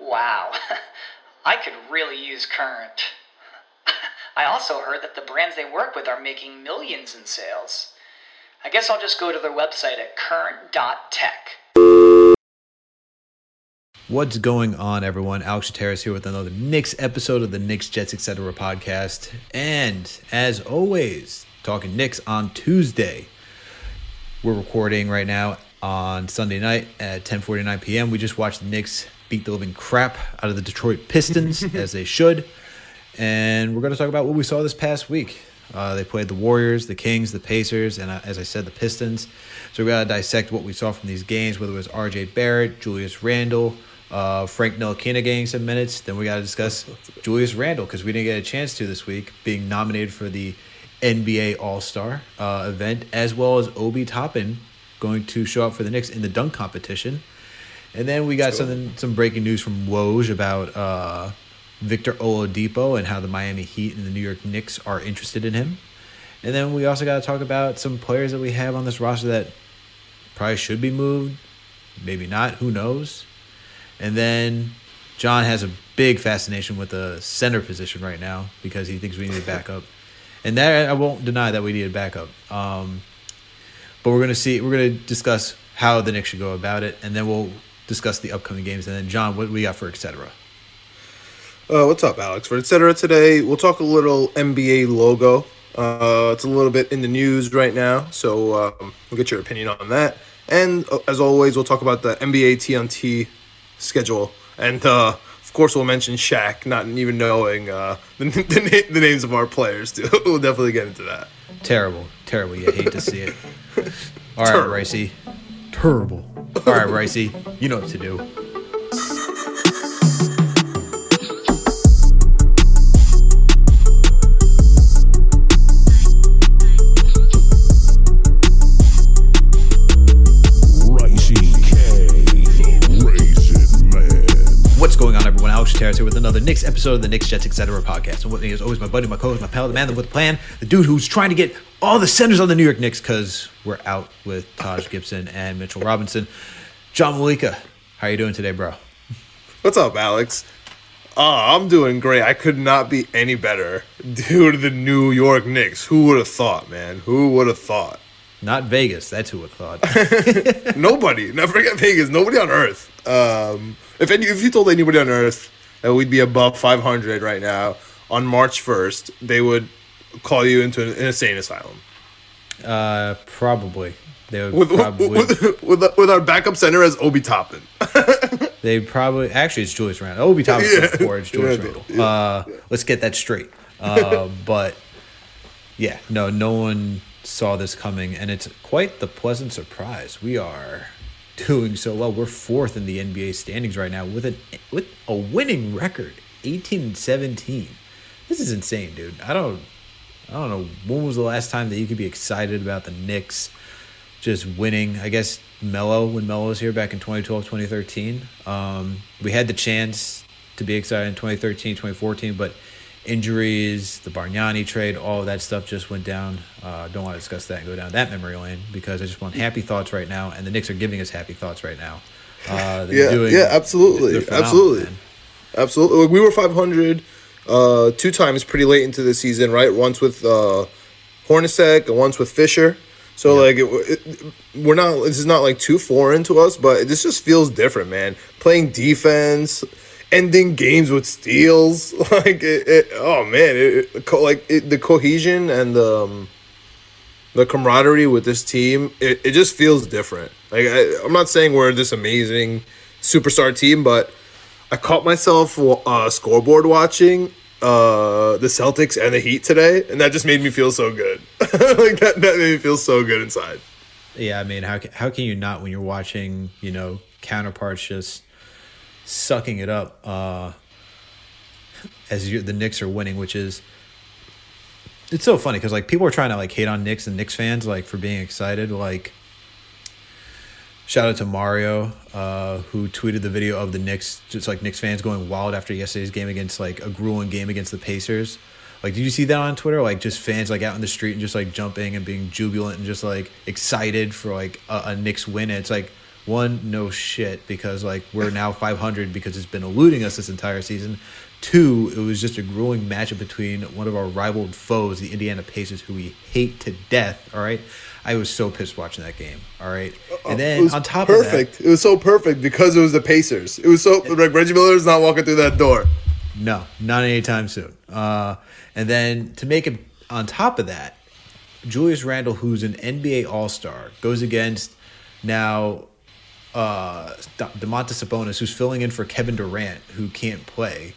Wow, I could really use Current. I also heard that the brands they work with are making millions in sales. I guess I'll just go to their website at current.tech. What's going on, everyone? Alex Terrace here with another Knicks episode of the Knicks Jets Etc. podcast. And as always, talking Knicks on Tuesday. We're recording right now on Sunday night at 10:49 p.m. We just watched the Knicks beat the living crap out of the Detroit Pistons as they should, and we're going to talk about what we saw this past week. Uh, they played the Warriors, the Kings, the Pacers, and uh, as I said, the Pistons. So we got to dissect what we saw from these games, whether it was R.J. Barrett, Julius Randle, uh, Frank Ntilikina getting some minutes. Then we got to discuss Julius Randle because we didn't get a chance to this week, being nominated for the NBA All Star uh, event, as well as Obi Toppin going to show up for the Knicks in the dunk competition. And then we got something, some breaking news from Woj about uh, Victor Oladipo and how the Miami Heat and the New York Knicks are interested in him. And then we also got to talk about some players that we have on this roster that probably should be moved, maybe not, who knows. And then John has a big fascination with the center position right now because he thinks we need a backup. And that I won't deny that we need a backup. Um, but we're gonna see. We're gonna discuss how the Knicks should go about it, and then we'll discuss the upcoming games. And then John, what we got for etc. Uh, what's up, Alex? For etc. today, we'll talk a little NBA logo. Uh, it's a little bit in the news right now, so um, we'll get your opinion on that. And uh, as always, we'll talk about the NBA TNT schedule, and uh, of course, we'll mention Shaq, not even knowing uh, the, the, the names of our players. Too. we'll definitely get into that. Terrible, terrible. You hate to see it. All right, Terrible. Ricey. Terrible. All right, Ricey. You know what to do. Here with another Knicks episode of the Knicks Jets Etc. podcast. And with me, as always, my buddy, my co-host, my pal, the man with the plan, the dude who's trying to get all the centers on the New York Knicks because we're out with Taj Gibson and Mitchell Robinson. John Malika, how are you doing today, bro? What's up, Alex? Uh, I'm doing great. I could not be any better due to the New York Knicks. Who would have thought, man? Who would have thought? Not Vegas. That's who would have thought. Nobody. Never forget Vegas. Nobody on Earth. Um, if any, if you told anybody on Earth that we'd be above 500 right now on March 1st, they would call you into an insane asylum. uh, probably. They would With probably. with, with, with our backup center as Obi Toppin. They probably actually it's Julius Randle. Obi Toppin's Yeah. before it's Julius Yeah, Randle. yeah, Uh, let's get that straight. Uh, but yeah, no, no one saw this coming, and it's quite the pleasant surprise. We are doing so well. We're fourth in the NBA standings right now with a with a winning record, eighteen and seventeen. This is insane, dude. I don't I don't know when was the last time that you could be excited about the Knicks just winning. I guess Melo when Melo was here back in 2012, 2013. Um, we had the chance to be excited in 2013, 2014, but injuries, the Bargnani trade, all that stuff just went down. Uh, don't want to discuss that and go down that memory lane because I just want happy thoughts right now, and the Knicks are giving us happy thoughts right now. Uh, Yeah, doing- yeah, absolutely, absolutely. man. Absolutely. Like, we were 500 uh, two times pretty late into the season, right? Once with uh, Hornacek and once with Fisher. So like it, it, we're not. This is not like too foreign to us, but this just feels different, man. Playing defense, ending games with steals, like it, it, oh man, it, it, like the cohesion and the um, the camaraderie with this team, it, it just feels different. Like I, I'm not saying we're this amazing superstar team, but I caught myself uh, scoreboard watching uh, the Celtics and the Heat today, and that just made me feel so good. like that, that made me feel so good inside. Yeah, I mean, how how can you not when you're watching, you know, counterparts just sucking it up uh, as you, the Knicks are winning, which is it's so funny because like people are trying to like hate on Knicks and Knicks fans like for being excited. Like, shout out to Mario uh, who tweeted the video of the Knicks, just like Knicks fans going wild after yesterday's game against like a grueling game against the Pacers. Like, did you see that on Twitter? Like, just fans like out in the street and just like jumping and being jubilant and just like excited for like a, a Knicks win. And it's like one, no shit because like we're now 500 because it's been eluding us this entire season. Two, it was just a grueling matchup between one of our rival foes, the Indiana Pacers, who we hate to death. All right, I was so pissed watching that game. All right, and it then on top perfect. of that, it was so perfect because it was the Pacers. It was so like Reggie Miller's not walking through that door. No, not anytime soon. Uh, and then to make it on top of that, Julius Randle, who's an NBA All Star, goes against now uh, Domantas Sabonis, who's filling in for Kevin Durant, who can't play.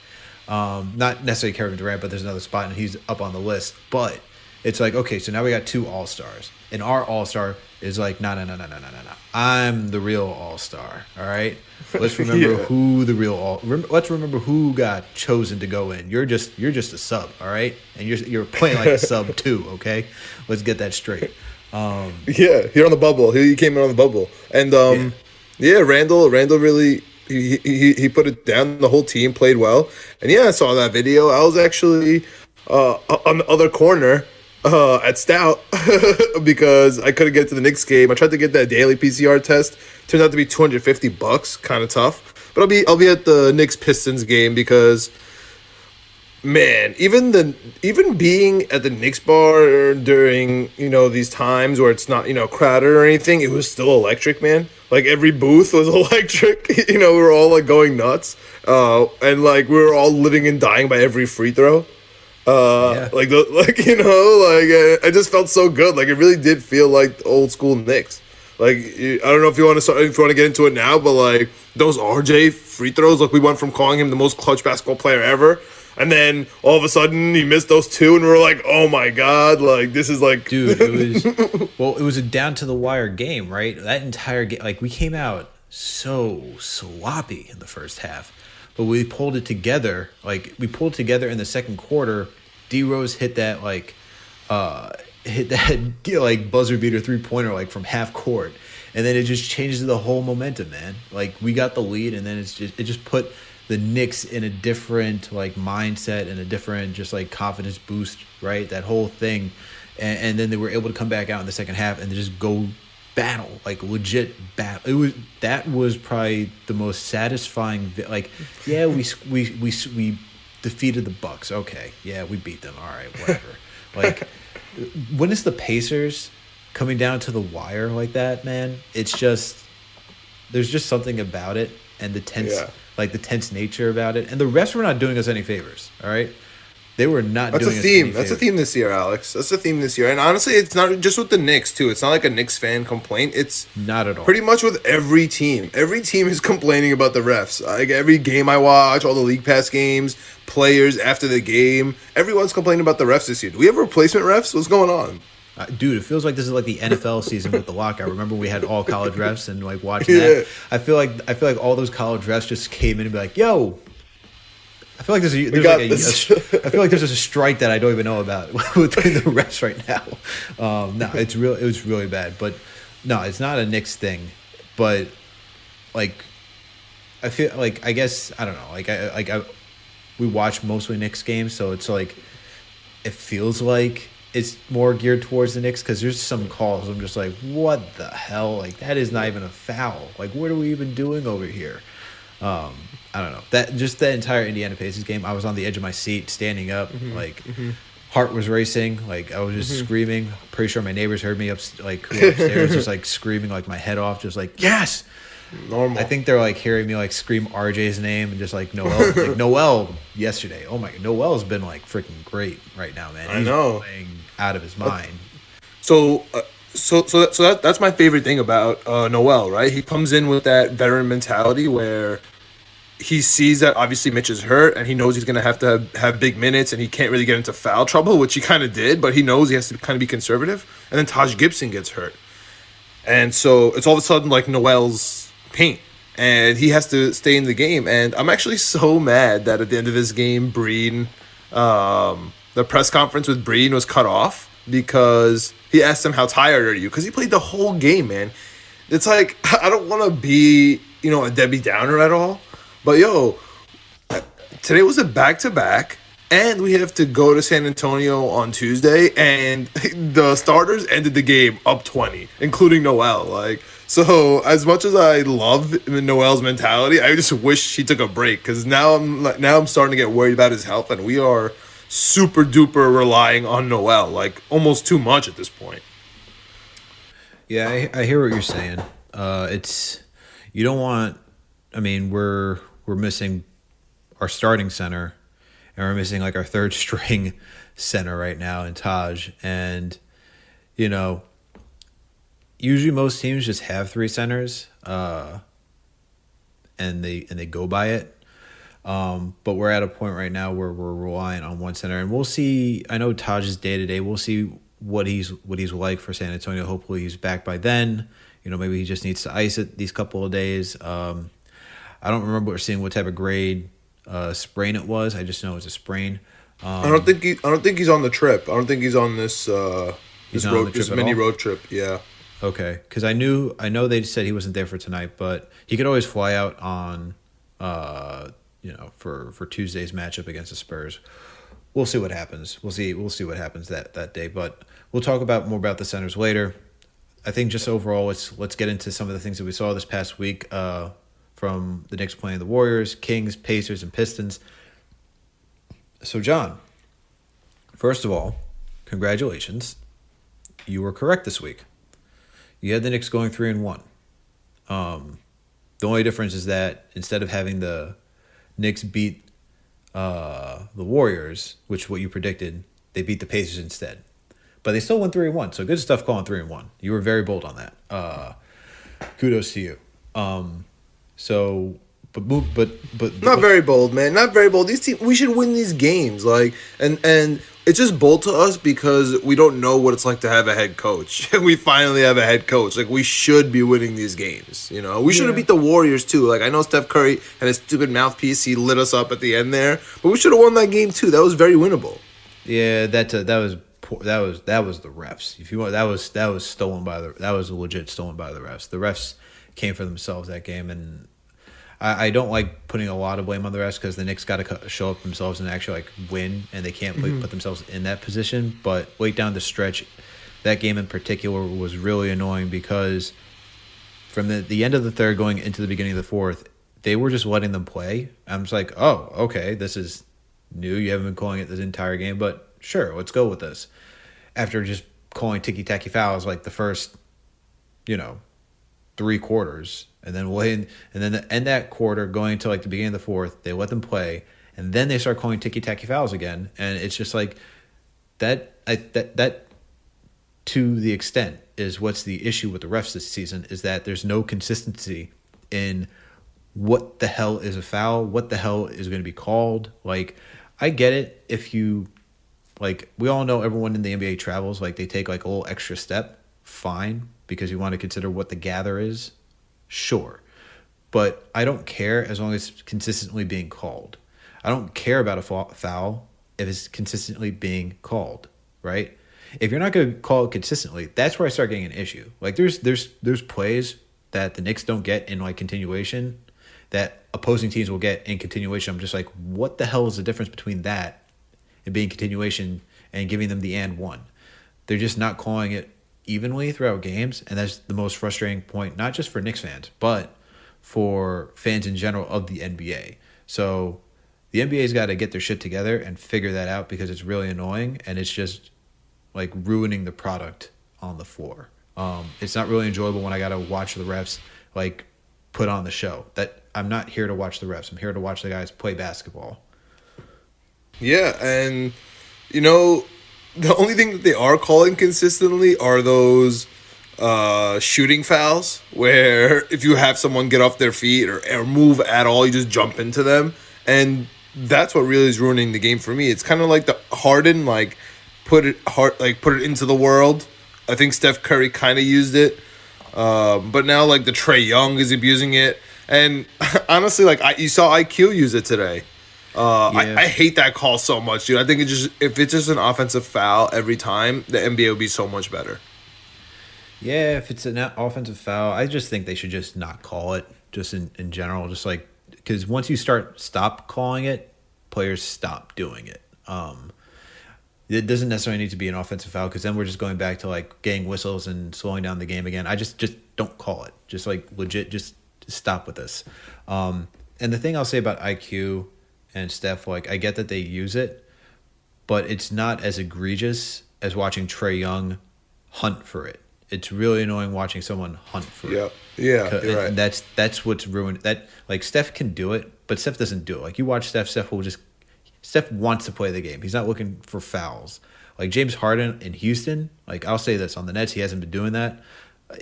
Um, not necessarily Kevin Durant, but there's another spot and he's up on the list. But it's like, okay, so now we got two all stars. And our all star is like, no, no, no, no, no, no, no, no. I'm the real all star. All right. Let's remember yeah. who the real all. Rem- let's remember who got chosen to go in. You're just you're just a sub. All right, and you're you're playing like a sub too. Okay, let's get that straight. Um, yeah, here on the bubble. He came in on the bubble, and um, yeah. Randle. Randle really he, he he put it down. The whole team played well, and yeah, I saw that video. I was actually uh on the other corner. Uh, at Stout because I couldn't get to the Knicks game. I tried to get that daily PCR test. Turned out to be 250 bucks, kind of tough. But I'll be I'll be at the Knicks Pistons game because man, even the even being at the Knicks bar during you know these times where it's not you know crowded or anything, it was still electric, man. Like every booth was electric. you know, we were all like going nuts, uh, and like we were all living and dying by every free throw. Uh, Yeah. like the like you know like uh, I just felt so good. Like it really did feel like old school Knicks. Like I don't know if you want to start, if you want to get into it now, but like those RJ free throws, like we went from calling him the most clutch basketball player ever, and then all of a sudden he missed those two, and we are like, oh my god, like this is like dude it was well it was a down to the wire game right? That entire game like we came out so sloppy in the first half but we pulled it together like we pulled together in the second quarter. D rose hit that like uh hit that like buzzer beater three pointer like from half court. And then it just changes the whole momentum man. Like we got the lead and then it's just it just put the Knicks in a different like mindset and a different just like confidence boost, right? That whole thing, and, and then they were able to come back out in the second half and just go battle, like legit battle. It was that was probably the most satisfying. Like, yeah, we we we we defeated the Bucks. Okay, yeah, we beat them. All right, whatever. like, when it's the Pacers coming down to the wire like that, man, it's just there's just something about it and the tense Yeah. Like the tense nature about it and the refs were not doing us any favors all right they were not That's a doing us theme. That's a theme this year, Alex. That's a theme this year. And honestly, it's not just with the Knicks too. It's not like a Knicks fan complaint. It's not at all pretty much with every team. Every team is complaining about the refs. Like every game I watch, all the league pass games, players after the game, everyone's complaining about the refs this year. Do we have replacement refs? What's going on? Uh, dude it feels like this is like the nfl season with the lockout remember we had all college refs and like watching Yeah. that i feel like i feel like all those college refs just came in and be like yo I feel like there's a, there's like a, a this. I feel like there's just a strike that I don't even know about between the refs right now. Um, no, it's real. It was really bad, but no, it's not a Knicks thing. But like, I feel like I guess I don't know. Like I like I, we watch mostly Knicks games, so it's like it feels like it's more geared towards the Knicks because there's some calls. I'm just like, what the hell? Like that is not even a foul. Like what are we even doing over here? Um, I don't know. That just the entire Indiana Pacers game. I was on the edge of my seat, standing up, mm-hmm. like mm-hmm. heart was racing. Like I was just mm-hmm. screaming. Pretty sure my neighbors heard me up, like upstairs, just like screaming like my head off, just like yes. Normal. I think they're like hearing me like scream RJ's name and just like Noel, like Noel yesterday. Oh my, Noel's been like freaking great right now, man. I know. playing out of his mind. So, uh, so, so, that, so that, that's my favorite thing about uh, Noel, right? He comes in with that veteran mentality where he sees that obviously Mitch is hurt and he knows he's going to have to have, have big minutes and he can't really get into foul trouble, which he kind of did, but he knows he has to kind of be conservative. And then Taj Gibson gets hurt. And so it's all of a sudden like Noel's paint. and he has to stay in the game. And I'm actually so mad that at the end of this game, Breen, um, the press conference with Breen was cut off because he asked him how tired are you because he played the whole game, man. It's like I don't want to be you know a Debbie Downer at all, but yo, today was a back to back. And we have to go to San Antonio on Tuesday, and the starters ended the game up twenty, including Noel. Like, so as much as I love Noel's mentality, I just wish he took a break because now I'm now I'm starting to get worried about his health, and we are super duper relying on Noel, like almost too much at this point. Yeah, I, I hear what you're saying. Uh, it's you don't want. I mean, we're we're missing our starting center, and we're missing like our third string center right now in Taj, and you know, usually most teams just have three centers, uh, and they and they go by it. Um, but we're at a point right now where we're relying on one center, and we'll see. I know Taj is day to day. We'll see what he's what he's like for San Antonio. Hopefully, he's back by then. You know, maybe he just needs to ice it these couple of days. Um, I don't remember seeing what type of grade uh, sprain it was. I just know it's a sprain. I don't think he, I don't think he's on the trip. I don't think he's on this uh, this road this mini all? road trip. Yeah. Okay, because I knew I know they said he wasn't there for tonight, but he could always fly out on, uh, you know, for for Tuesday's matchup against the Spurs. We'll see what happens. We'll see. We'll see what happens that that day. But we'll talk about more about the centers later. I think just overall, let's let's get into some of the things that we saw this past week uh, from the Knicks playing the Warriors, Kings, Pacers, and Pistons. So, John, first of all, congratulations. You were correct this week. You had the Knicks going three and one. Um, the only difference is that instead of having the Knicks beat uh, the Warriors, which what you predicted, they beat the Pacers instead. But they still won three and one. So good stuff calling three and one. You were very bold on that. Uh, kudos to you. Um, so, but move, but but Not very bold, man. Not very bold. These team, we should win these games. Like, and and it's just bold to us because we don't know what it's like to have a head coach. And we finally have a head coach. Like, we should be winning these games. You know, we should have Yeah. beat the Warriors too. Like, I know Steph Curry had his stupid mouthpiece, he lit us up at the end there, but we should have won that game too. That was very winnable. Yeah, that uh, that was poor, that was that was the refs. If you want, that was that was stolen by the that was legit stolen by the refs. The refs came for themselves that game, and I, I don't like putting a lot of blame on the refs because the Knicks got to show up themselves and actually like win, and they can't put, mm-hmm. put themselves in that position. But late down the stretch, that game in particular was really annoying because from the, the end of the third going into the beginning of the fourth, they were just letting them play. I'm just like, oh, okay, this is new. You haven't been calling it this entire game, but sure, let's go with this. After just calling ticky tacky fouls like the first, you know, three quarters, and then wait, and then the end that quarter going to like the beginning of the fourth, they let them play, and then they start calling ticky tacky fouls again, and it's just like that. I, that that to the extent is what's the issue with the refs this season is that there's no consistency in what the hell is a foul, what the hell is going to be called. Like, I get it if you, like, we all know everyone in the NBA travels, like, they take like a little extra step, fine, because you want to consider what the gather is, sure. But I don't care as long as it's consistently being called. I don't care about a foul if it's consistently being called, right? If you're not going to call it consistently, that's where I start getting an issue. Like there's there's there's plays that the Knicks don't get in like continuation that opposing teams will get in continuation. I'm just like, what the hell is the difference between that and being continuation and giving them the and one? They're just not calling it evenly throughout games, and that's the most frustrating point, not just for Knicks fans, but for fans in general of the NBA. So the NBA's got to get their shit together and figure that out because it's really annoying and it's just like ruining the product on the floor. Um, it's not really enjoyable when I got to watch the refs like put on the show. That I'm not here to watch the refs. I'm here to watch the guys play basketball. Yeah, and you know, the only thing that they are calling consistently are those uh shooting fouls where if you have someone get off their feet or, or move at all, you just jump into them. And that's what really is ruining the game for me. It's kind of like the Harden like put it hard like put it into the world. I think Steph Curry kind of used it. Um, but now like the Trae Young is abusing it. And honestly, like I, you saw IQ use it today. Uh, Yeah. I, I hate that call so much, dude. I think it just if it's just an offensive foul every time, the NBA would be so much better. Yeah, if it's an offensive foul, I just think they should just not call it, just in, in general. Just like, because once you start stop calling it, players stop doing it. Um, it doesn't necessarily need to be an offensive foul because then we're just going back to like getting whistles and slowing down the game again. I just just don't call it. Just like legit, just stop with this. Um, and the thing I'll say about IQ and Steph, like I get that they use it, but it's not as egregious as watching Trae Young hunt for it. It's really annoying watching someone hunt for Yeah, it. yeah, yeah, right. That's that's what's ruined. That like Steph can do it, but Steph doesn't do it. Like you watch Steph, Steph will just Steph wants to play the game. He's not looking for fouls. Like James Harden in Houston, like I'll say this on the Nets, he hasn't been doing that.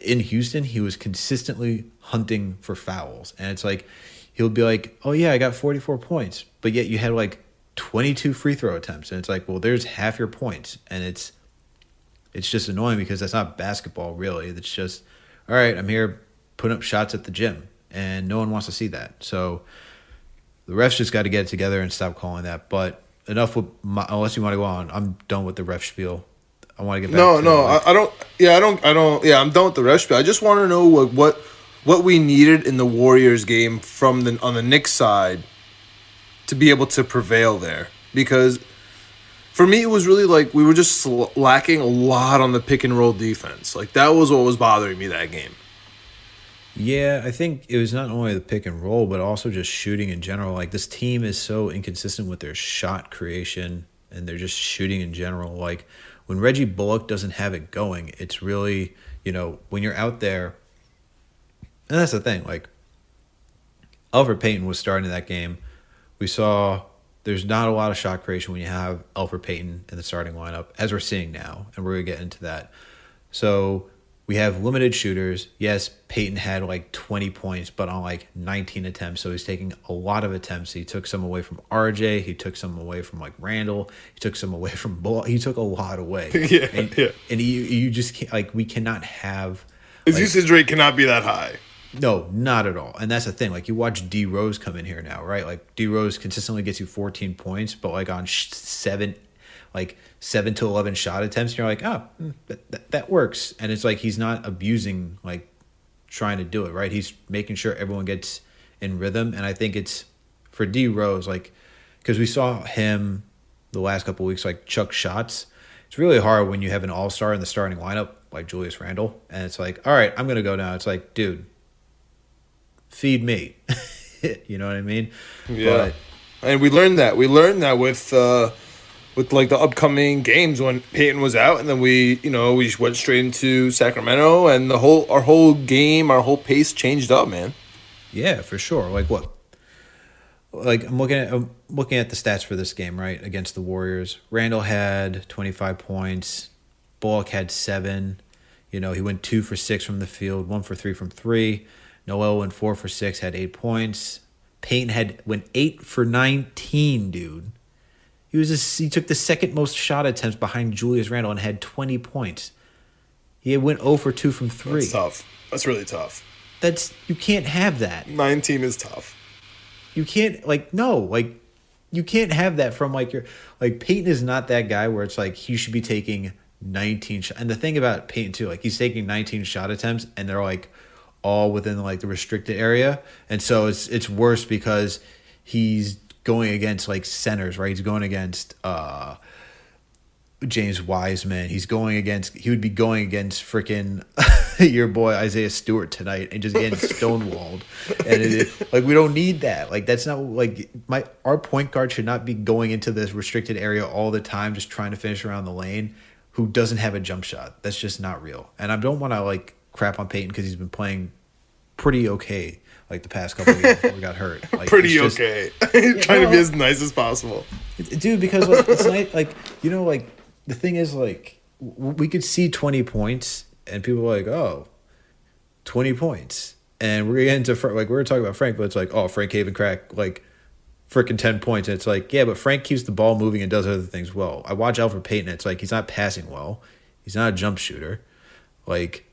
In Houston, he was consistently hunting for fouls, and it's like he'll be like, "Oh yeah, I got forty four points," but yet you had like twenty two free throw attempts, and it's like, well, there's half your points, and it's it's just annoying because that's not basketball really. It's just all right. I'm here putting up shots at the gym, and no one wants to see that. So the refs just got to get it together and stop calling that. But enough with my, unless you want to go on. I'm done with the ref spiel. I want to get back. No, to, no, like- I, I don't. Yeah, I don't. I don't. Yeah, I'm done with the ref spiel. I just want to know what what what we needed in the Warriors game from the on the Knicks side to be able to prevail there because for me it was really like we were just lacking a lot on the pick and roll defense. Like that was what was bothering me that game. Yeah, I think it was not only the pick and roll, but also just shooting in general. Like this team is so inconsistent with their shot creation and they're just shooting in general. Like when Reggie Bullock doesn't have it going, it's really, you know, when you're out there, and that's the thing, like Alfred Payton was starting that game. We saw there's not a lot of shot creation when you have Alfred Payton in the starting lineup, as we're seeing now, and we're gonna get into that. So we have limited shooters. Yes, Payton had like 20 points, but on like 19 attempts. So he's taking a lot of attempts. He took some away from RJ. He took some away from like Randle. He took some away from Bull. He took a lot away. Yeah, and, yeah. And you, you just can't, like, we cannot have. His like- usage rate cannot be that high. No, not at all. And that's the thing. Like you watch D Rose come in here now, right? Like D Rose consistently gets you 14 points, but like on seven, like seven to 11 shot attempts, you're like, oh, mm, that, that, works. And it's like he's not abusing, like trying to do it, right? He's making sure everyone gets in rhythm. And I think it's for D Rose, like, because we saw him the last couple weeks, like chuck shots. It's really hard when you have an all star in the starting lineup, like Julius Randle. And it's like, all right, I'm to go now. It's like, dude, feed me. you know what I mean? Yeah. and we learned that. We learned that with uh with like the upcoming games when Payton was out and then we, you know, we just went straight into Sacramento and the whole our whole game, our whole pace changed up, man. Yeah, for sure. Like what? Like I'm looking at I'm looking at the stats for this game, right? Against the Warriors. Randle had 25 points. Bullock had 7. You know, he went 2 for 6 from the field, 1 for 3 from 3. Noel went 4 for 6, had 8 points. Payton had went 8 for 19, dude. He was a, he took the second most shot attempts behind Julius Randle and had 20 points. He went 0 for 2 from 3. That's tough. That's really tough. That's you can't have that. 19 is tough. You can't like no like you can't have that from like your like Payton is not that guy where it's like he should be taking 19 shot. And the thing about Payton too, like he's taking 19 shot attempts and they're like all within like the restricted area. And so it's it's worse because he's going against like centers, right? He's going against uh James Wiseman. He's going against. He would be going against freaking your boy Isaiah Stewart tonight and just getting stonewalled. And it, like we don't need that. Like that's not like my our point guard should not be going into this restricted area all the time, just trying to finish around the lane. Who doesn't have a jump shot? That's just not real. And I don't want to like crap on Payton because he's been playing pretty okay like the past couple of years before he got hurt. Like, Pretty it's just- okay. Trying to be as nice as possible. dude because like, it's like, like you know like the thing is like w- we could see 20 points and people are like oh 20 points and we're getting to Fra- like we were talking about frank but it's like oh frank haven crack like freaking 10 points and it's like yeah but frank keeps the ball moving and does other things well i watch alfred payton it's like he's not passing well he's not a jump shooter like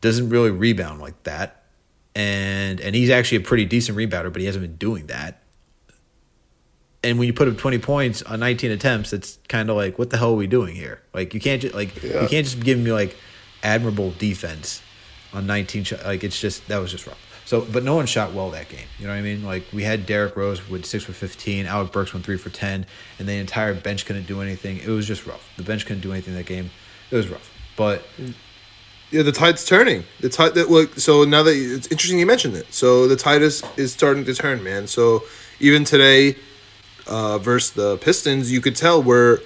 doesn't really rebound like that and and he's actually a pretty decent rebounder, but he hasn't been doing that. And when you put up twenty points on nineteen attempts, it's kind of like, what the hell are we doing here? Like you can't just like Yeah. you can't just give me like admirable defense on nineteen. Sh- like it's just that was just rough. So, but no one shot well that game. You know what I mean? Like we had Derrick Rose with six for fifteen, Alec Burks went three for ten, and the entire bench couldn't do anything. It was just rough. The bench couldn't do anything that game. It was rough. But mm. Yeah, the tide's turning. The tide that look. So now that you- it's interesting you mentioned it. So the tide is is starting to turn, man. So even today, uh, versus the Pistons, you could tell we're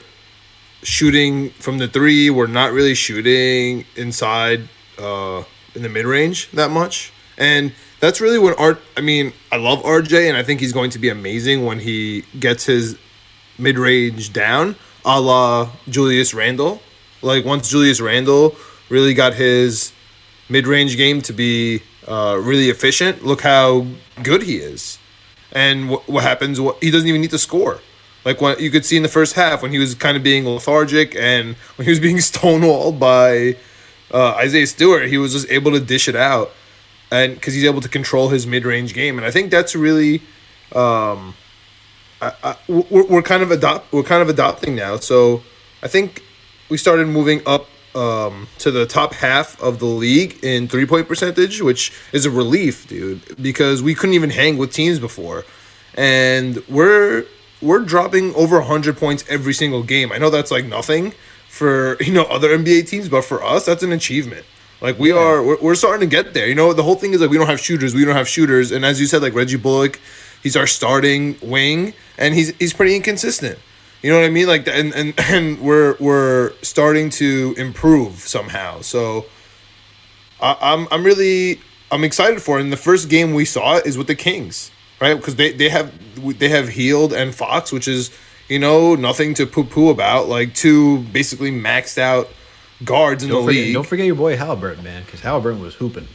shooting from the three. We're not really shooting inside uh, in the mid range that much, and that's really when Art. I mean, I love RJ, and I think he's going to be amazing when he gets his mid range down, a la Julius Randle. Like once Julius Randle really got his mid range game to be uh, really efficient, look how good he is. And wh- what happens? He doesn't even need to score. Like what you could see in the first half when he was kind of being lethargic and when he was being stonewalled by uh, Isaiah Stewart, he was just able to dish it out, and because he's able to control his mid range game, and I think that's really um, I, I, we're, we're kind of adopt we're kind of adopting now. So I think we started moving up um, to the top half of the league in three point percentage, which is a relief, dude, because we couldn't even hang with teams before, and we're we're dropping over hundred points every single game. I know that's like nothing for you know other NBA teams, but for us, that's an achievement. Like we are, we're, we're starting to get there. You know, the whole thing is like we don't have shooters, we don't have shooters, and as you said, like Reggie Bullock, he's our starting wing, and he's he's pretty inconsistent. You know what I mean? Like, and and and we're we're starting to improve somehow. So, I, I'm I'm really I'm excited for it. And the first game we saw is with the Kings, right? Because they they have they have Hield and Fox, which is you know nothing to poo poo about. Like two basically maxed out guards in don't the forget, league. don't forget your boy Haliburton, man, because Haliburton was hooping.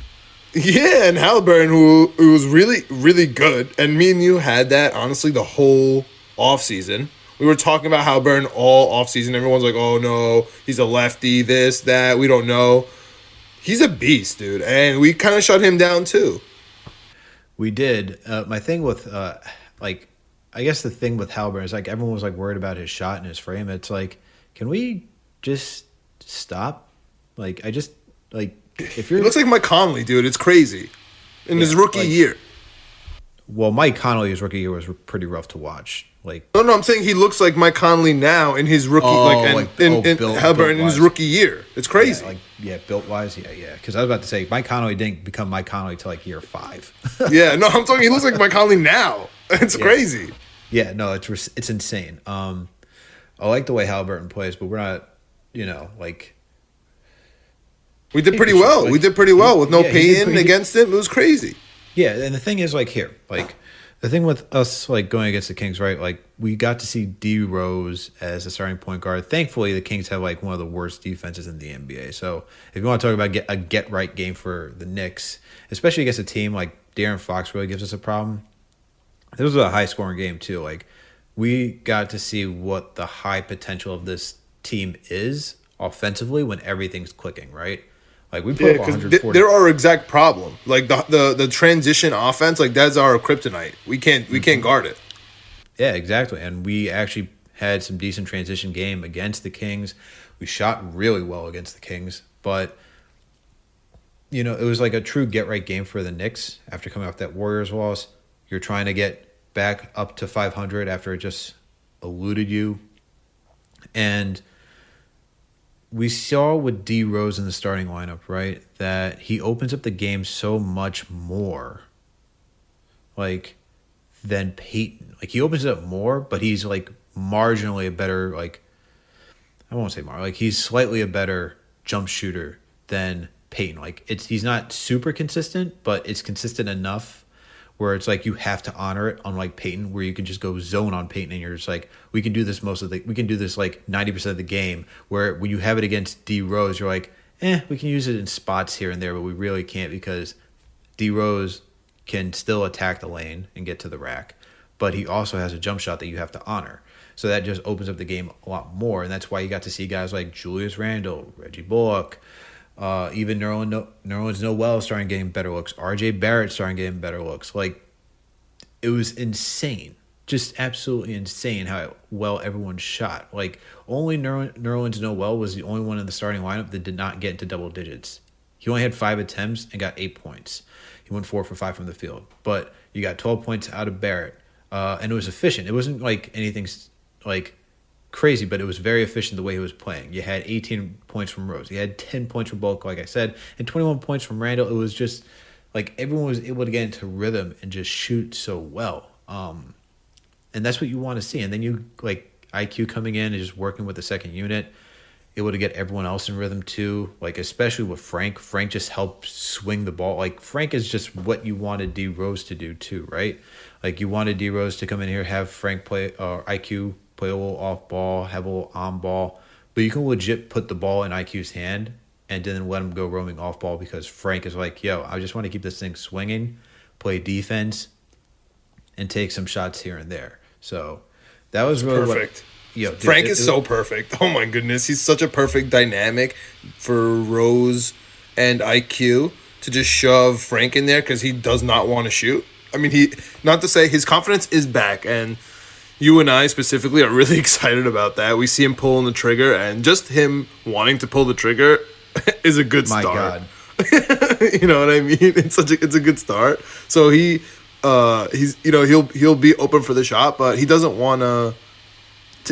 Yeah, and Haliburton, who, who was really, really good. And me and you had that, honestly, the whole offseason. We were talking about Haliburton all offseason. Everyone's like, oh no, he's a lefty, this, that. We don't know. He's a beast, dude. And we kind of shut him down too. We did. Uh, my thing with uh, like, I guess the thing with Haliburton is like everyone was like worried about his shot and his frame. It's like, can we just stop? Like, I just like if you're looks like Mike Conley, dude. It's crazy. In his rookie like- year. well, Mike Conley's rookie year was pretty rough to watch. Like, No, no, I'm saying he looks like Mike Conley now in his rookie, Oh, like, and, like, in, oh, in built- Haliburton in his rookie year. It's crazy. yeah, like yeah, built wise, yeah, yeah. Because I was about to say Mike Conley didn't become Mike Conley till like year five. yeah, no, I'm talking. He looks like Mike Conley now. It's crazy. Yeah, no, it's it's insane. Um, I like the way Haliburton plays, but we're not, you know, like We did pretty Like, well. We did pretty well with no yeah, pretty- against him. It was crazy. yeah. And the thing is, like here, like the thing with us, like going against the Kings, right? Like we got to see D Rose as a starting point guard. Thankfully, the Kings have like one of the worst defenses in the NBA. So if you want to talk about get a get right game for the Knicks, especially against a team like De'Aaron Fox, really gives us a problem. This was a high scoring game too. Like we got to see what the high potential of this team is offensively when everything's clicking, right? Like we put Yeah, up 140. they're our exact problem. Like the, the the transition offense, like that's our kryptonite. We can't we Mm-hmm. can't guard it. Yeah, exactly. And we actually had some decent transition game against the Kings. We shot really well against the Kings, but you know, it was like a true get right game for the Knicks after coming off that Warriors loss. You're trying to get back up to 500 after it just eluded you. And we saw with D Rose in the starting lineup, right? That he opens up the game so much more. Like than Payton. Like he opens it up more, but he's like marginally a better like I won't say more. Like he's slightly a better jump shooter than Payton. Like it's he's not super consistent, but it's consistent enough where it's like you have to honor it. Unlike Payton, where you can just go zone on Payton and you're just like, we can do this most of the we can do this like ninety percent of the game. Where when you have it against D Rose, you're like, eh, we can use it in spots here and there, but we really can't because D Rose can still attack the lane and get to the rack, but he also has a jump shot that you have to honor. So that just opens up the game a lot more, and that's why you got to see guys like Julius Randle, Reggie Bullock, Uh, even Nerlens no, Nerlens Noel starting getting better looks. RJ Barrett starting getting better looks. Like it was insane, just absolutely insane how well everyone shot. Like only Ner- Nerlens Noel was the only one in the starting lineup that did not get into double digits. He only had five attempts and got eight points. He went four for five from the field, but you got twelve points out of Barrett, uh, and it was efficient. It wasn't like anything like crazy, but it was very efficient the way he was playing. You had 18 points from Rose. You had 10 points from Bulk, like I said, and 21 points from Randle. It was just like everyone was able to get into rhythm and just shoot so well. Um, and that's what you want to see. And then you like IQ coming in and just working with the second unit, able to get everyone else in rhythm too. Like especially with Frank, Frank just helps swing the ball. Like Frank is just what you wanted D Rose to do too, right? Like you wanted D Rose to come in here, have Frank play or IQ play a little off ball, have a little on ball, but you can legit put the ball in IQ's hand and then let him go roaming off ball because Frank is like, yo, I just want to keep this thing swinging, play defense, and take some shots here and there. So that was really Perfect. What, yo, Frank it- is it- so perfect. Oh my goodness, he's such a perfect dynamic for Rose and IQ to just shove Frank in there because he does not want to shoot. I mean, he not to say his confidence is back, and you and I specifically are really excited about that. We see him pulling the trigger, and just him wanting to pull the trigger is a good My start. God. you know what I mean? It's such a it's a good start. So he uh he's you know he'll he'll be open for the shot, but he doesn't want to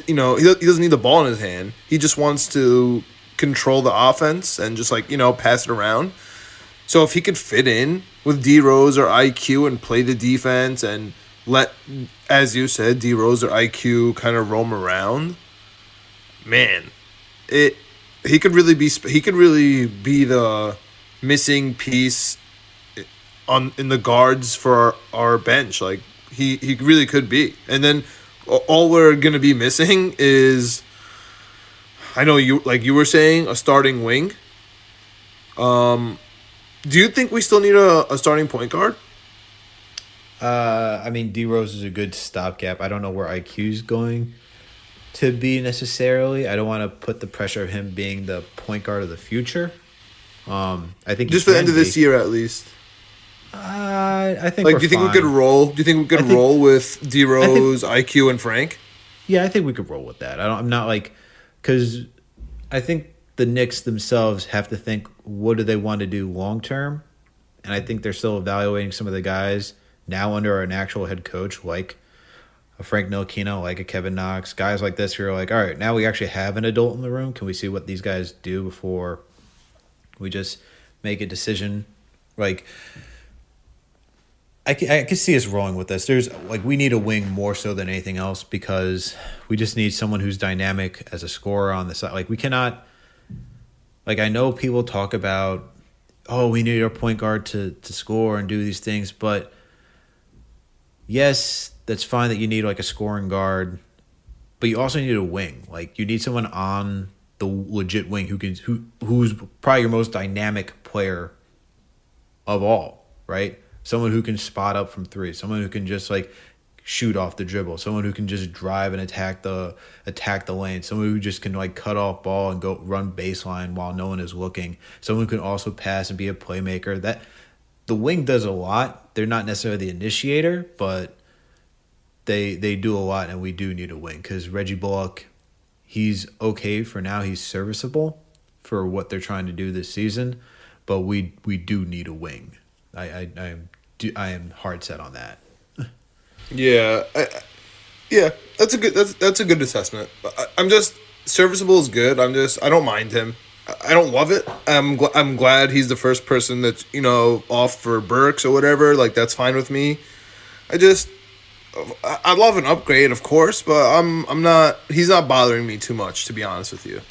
you know he, he doesn't need the ball in his hand. He just wants to control the offense and just like you know pass it around. So if he could fit in with D Rose or IQ and play the defense and let as you said D Rose or IQ kind of roam around, man, it he could really be he could really be the missing piece on in the guards for our, our bench. Like he he really could be. And then all we're gonna be missing is i know you like you were saying a starting wing. Um do you think we still need a, a starting point guard Uh, I mean, D Rose is a good stopgap. I don't know where IQ's going to be necessarily. I don't want to put the pressure of him being the point guard of the future. Um, I think just for the end of this year at least Uh, I think. like do you think we could roll do you think we could think- roll with d rose iq and frank Yeah, I think we could roll with that. I don't. I'm not like because I think the Knicks themselves have to think what do they want to do long term, and I think they're still evaluating some of the guys now under an actual head coach like a Frank Ntilikina, like a Kevin Knox, guys like this who are like, all right, now we actually have an adult in the room. Can we see what these guys do before we just make a decision? Like. I can, I can see us rolling with this. There's like we need a wing more so than anything else because we just need someone who's dynamic as a scorer on the side. Like we cannot. Like I know people talk about, oh, we need our point guard to to score and do these things, but yes, that's fine that you need like a scoring guard, but you also need a wing. Like you need someone on the legit wing who can who who's probably your most dynamic player of all, right? Someone who can spot up from three, someone who can just like shoot off the dribble, someone who can just drive and attack the attack the lane, someone who just can like cut off ball and go run baseline while no one is looking, someone who can also pass and be a playmaker. That the wing does a lot. They're not necessarily the initiator, but they they do a lot, and we do need a wing because Reggie Bullock, he's okay for now. He's serviceable for what they're trying to do this season, but we we do need a wing. I I I am do I am hard set on that. Yeah, I, yeah, that's a good that's that's a good assessment. I, I'm just serviceable is good. I'm just I don't mind him. I- don't love it. I'm gl- I'm glad he's the first person that's you know off for Burks or whatever. Like that's fine with me. I just I, I love an upgrade, of course, but I'm I'm not. He's not bothering me too much, to be honest with you.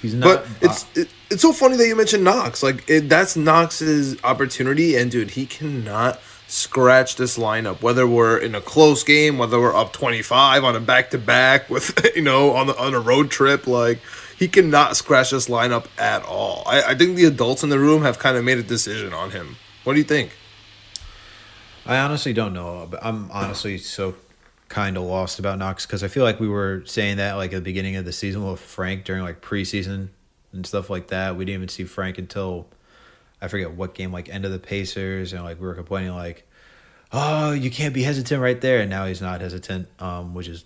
He's not. But it's it, it's so funny that you mentioned Knox. Like it, that's Knox's opportunity, and dude, he cannot scratch this lineup. Whether we're in a close game, whether we're up twenty five on a back to back with you know on the on a road trip, like he cannot scratch this lineup at all. I, I think the adults in the room have kind of made a decision on him. What do you think? I honestly don't know. But I'm honestly so kind of lost about Knox because I feel like we were saying that like at the beginning of the season with Frank during like preseason and stuff like that. We didn't even see Frank until I forget what game, like end of the Pacers, and like we were complaining like, oh, you can't be hesitant right there, and now he's not hesitant, um, which is.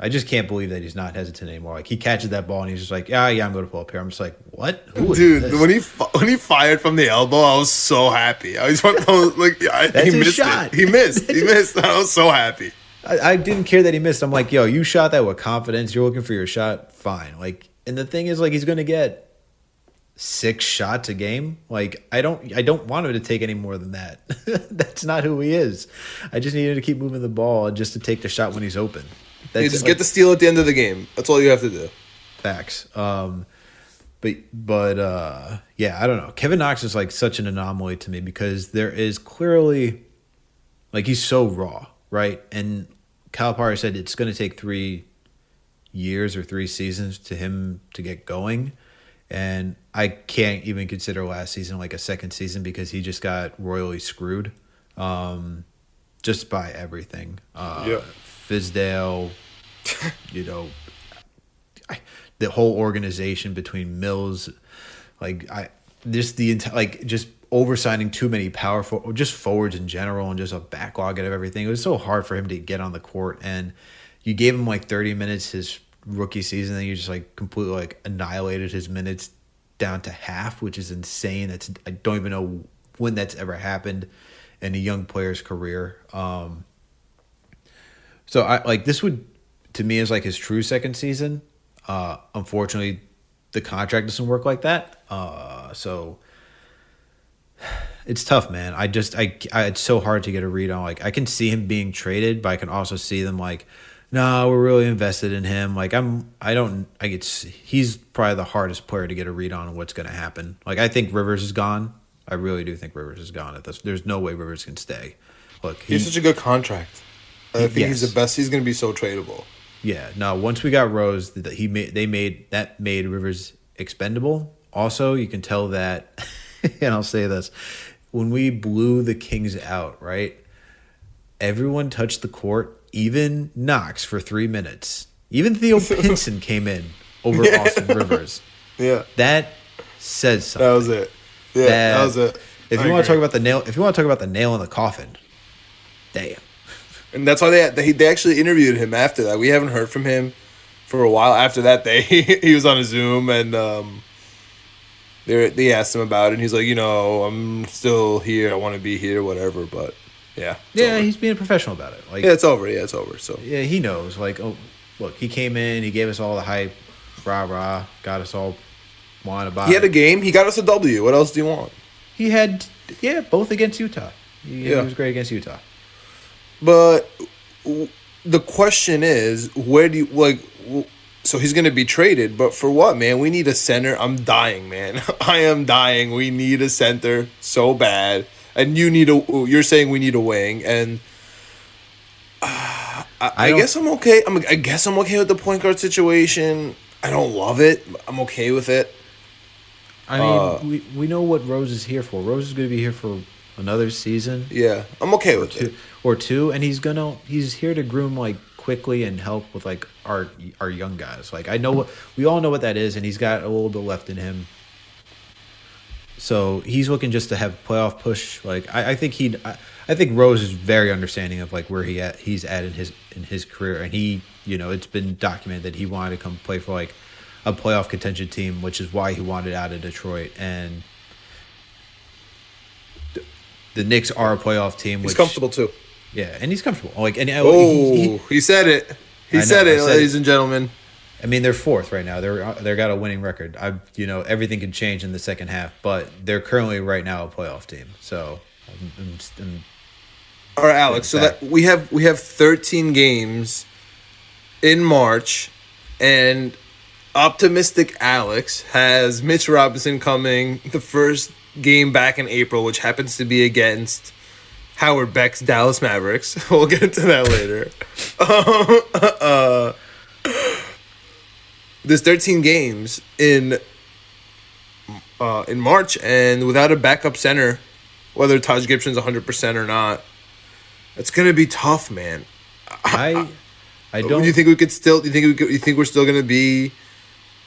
I just can't believe that he's not hesitant anymore. Like he catches that ball and he's just like, "Yeah, yeah, I'm going to pull up here." I'm just like, "What, Dude, this? when he when he fired from the elbow, I was so happy. I was, like, I, he missed shot. it. He missed. He missed. I was so happy. I, I didn't care that he missed. I'm like, yo, you shot that with confidence. You're looking for your shot. Fine. Like, and the thing is, like, he's going to get six shots a game. Like, I don't, I don't want him to take any more than that. That's not who he is. I just need him to keep moving the ball just to take the shot when he's open. That's You just like, get the steal at the end of the game. That's all you have to do. facts. Um, but but uh, yeah, I don't know. Kevin Knox is like such an anomaly to me because there is clearly like he's so raw, right? And Calipari said it's going to take three years or three seasons to him to get going. And I can't even consider last season like a second season because he just got royally screwed um, just by everything. Uh, Yeah. Fizdale, you know, I, the whole organization between Mills, like I just the entire like just oversigning too many powerful just forwards in general and just a backlog of everything. It was so hard for him to get on the court and you gave him like 30 minutes his rookie season and you just like completely like annihilated his minutes down to half, which is insane. That's I don't even know when that's ever happened in a young player's career. Um so I like this would to me is like his true second season. Uh unfortunately the contract doesn't work like that. Uh so it's tough, man. I just I, I it's so hard to get a read on like I can see him being traded, but I can also see them like no, we're really invested in him. Like I'm I don't I get he's probably the hardest player to get a read on what's going to happen. Like I think Rivers is gone. I really do think Rivers is gone at this. There's no way Rivers can stay. Look, he, He's such a good contract. I think he's the best. He's going to be so tradable. Yeah, no. Once we got Rose, that he made they made that made Rivers expendable. Also, you can tell that, and I'll say this: when we blew the Kings out, right? Everyone touched the court, even Knox for three minutes. Even Theo Pinson came in over Austin Rivers. Yeah, That says something. that was it. Yeah, that, was it. If I you want to talk about the nail, if you want to talk about the nail in the coffin, damn. And that's why they they, they actually interviewed him after that. We haven't heard from him for a while. After that, they he was on a Zoom and um, they they asked him about it, and he's like, you know, I'm still here. I want to be here, whatever. But yeah, Yeah, over. he's being professional about it. Like yeah, it's over. Yeah, it's over. So yeah, he knows. Like, oh, look, he came in, he gave us all the hype, rah rah, got us all wanting about. he had a game. He got us a W. What else do you want? He had, yeah, both against Utah. He, Yeah. he was great against Utah. But the question is, where do you like? w- So he's gonna be traded, but for what, man? We need a center. I'm dying, man. I am dying. We need a center so bad, and you need a. You're saying we need a wing, and uh, I, I, don't- guess I'm okay. I'm, I guess I'm okay with the point guard situation. I don't love it. but I'm okay with it. I mean, Uh, we we know what Rose is here for. Rose is going to be here for another season Yeah, I'm okay with two, it. or two, and he's gonna he's here to groom like quickly and help with like our our young guys. Like I know what we all know what that is, and he's got a little bit left in him. So he's looking just to have playoff push. Like I, I think he, I, I think Rose is very understanding of like where he at. He's at in his in his career, and he, you know, it's been documented that he wanted to come play for like a playoff contention team, which is why he wanted out of Detroit. And the Knicks are a playoff team. He's comfortable too. yeah, and he's comfortable. Like, and uh, Oh, he, he, he said it. He know, said it, said ladies it. and gentlemen. I mean, they're fourth right now. They're they got a winning record. I, you know, everything can change in the second half, but they're currently right now a playoff team. So, I'm, I'm, I'm- All right, Alex. So that we have we have 13 games in March, and optimistic Alex has Mitch Robinson coming the first game back in April, which happens to be against Howard Beck's Dallas Mavericks. We'll get into that later. uh, there's 13 games in uh, in March, and without a backup center, whether Taj Gibson's 100% or not, it's gonna be tough, man. I, I Do don't. you think we could still? Do you think we could, you think we're still gonna be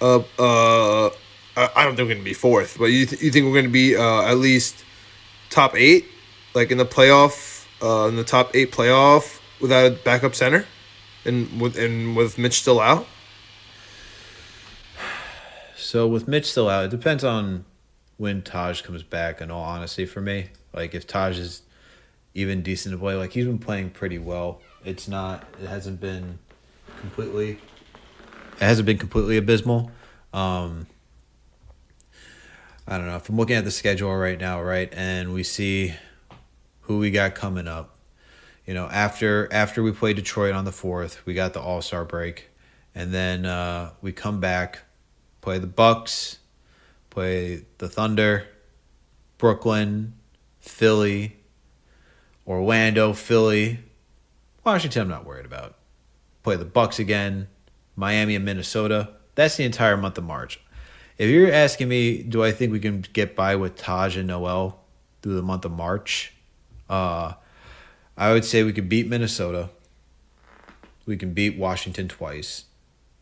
a a, uh, I don't think we're gonna be fourth, but you th- you think we're gonna be uh, at least top eight, like in the playoff, uh, in the top eight playoff without a backup center, and with and with Mitch still out. So with Mitch still out, it depends on when Taj comes back. In all honesty, for me, like if Taj is even decent to play, like he's been playing pretty well. It's not. It hasn't been completely. It hasn't been completely abysmal. Um, I don't know. If I'm looking at the schedule right now, right, and we see who we got coming up. You know, after after we play Detroit on the fourth, we got the All Star break, and then uh, we come back, play the Bucks, play the Thunder, Brooklyn, Philly, Orlando, Philly, Washington. I'm not worried about. Play the Bucks again, Miami and Minnesota. That's the entire month of March. If you're asking me, do I think we can get by with Taj and Noel through the month of March? Uh, I would say we could beat Minnesota. We can beat Washington twice.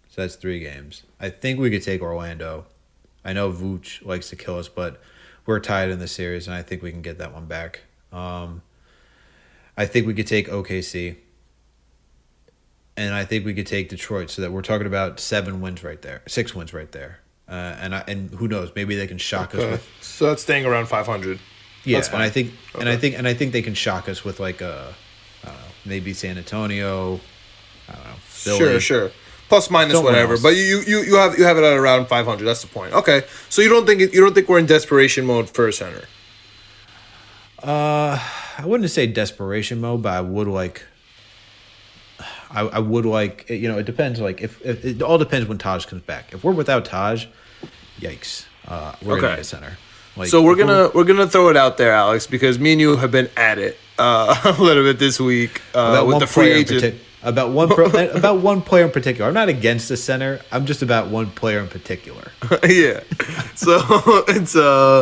So that's three games. I think we could take Orlando. I know Vooch likes to kill us, but we're tied in the series, and I think we can get that one back. Um, I think we could take OKC. And I think we could take Detroit, so that we're talking about seven wins right there, six wins right there. Uh, and I, and who knows? Maybe they can shock us with So that's staying around five hundred. yeah, That's and I think and I think and I think they can shock us with like a I don't know, maybe San Antonio. I don't know. Philly. Sure, sure. Plus minus Someone whatever, else. but you you you have you have it at around five hundred. That's the point. Okay, so you don't think you don't think we're in desperation mode for a center? Uh, I wouldn't say desperation mode, but I would like. I, I would like you know it depends like if, if it all depends when Taj comes back. If we're without Taj, yikes, uh, we're gonna Okay. get center. Like So we're gonna we're gonna throw it out there, Alex, because me and you have been at it uh, a little bit this week uh, about with one the free player in agent. partic- about one pro- about one player in particular. I'm not against the center. I'm just about one player in particular. yeah. So it's uh,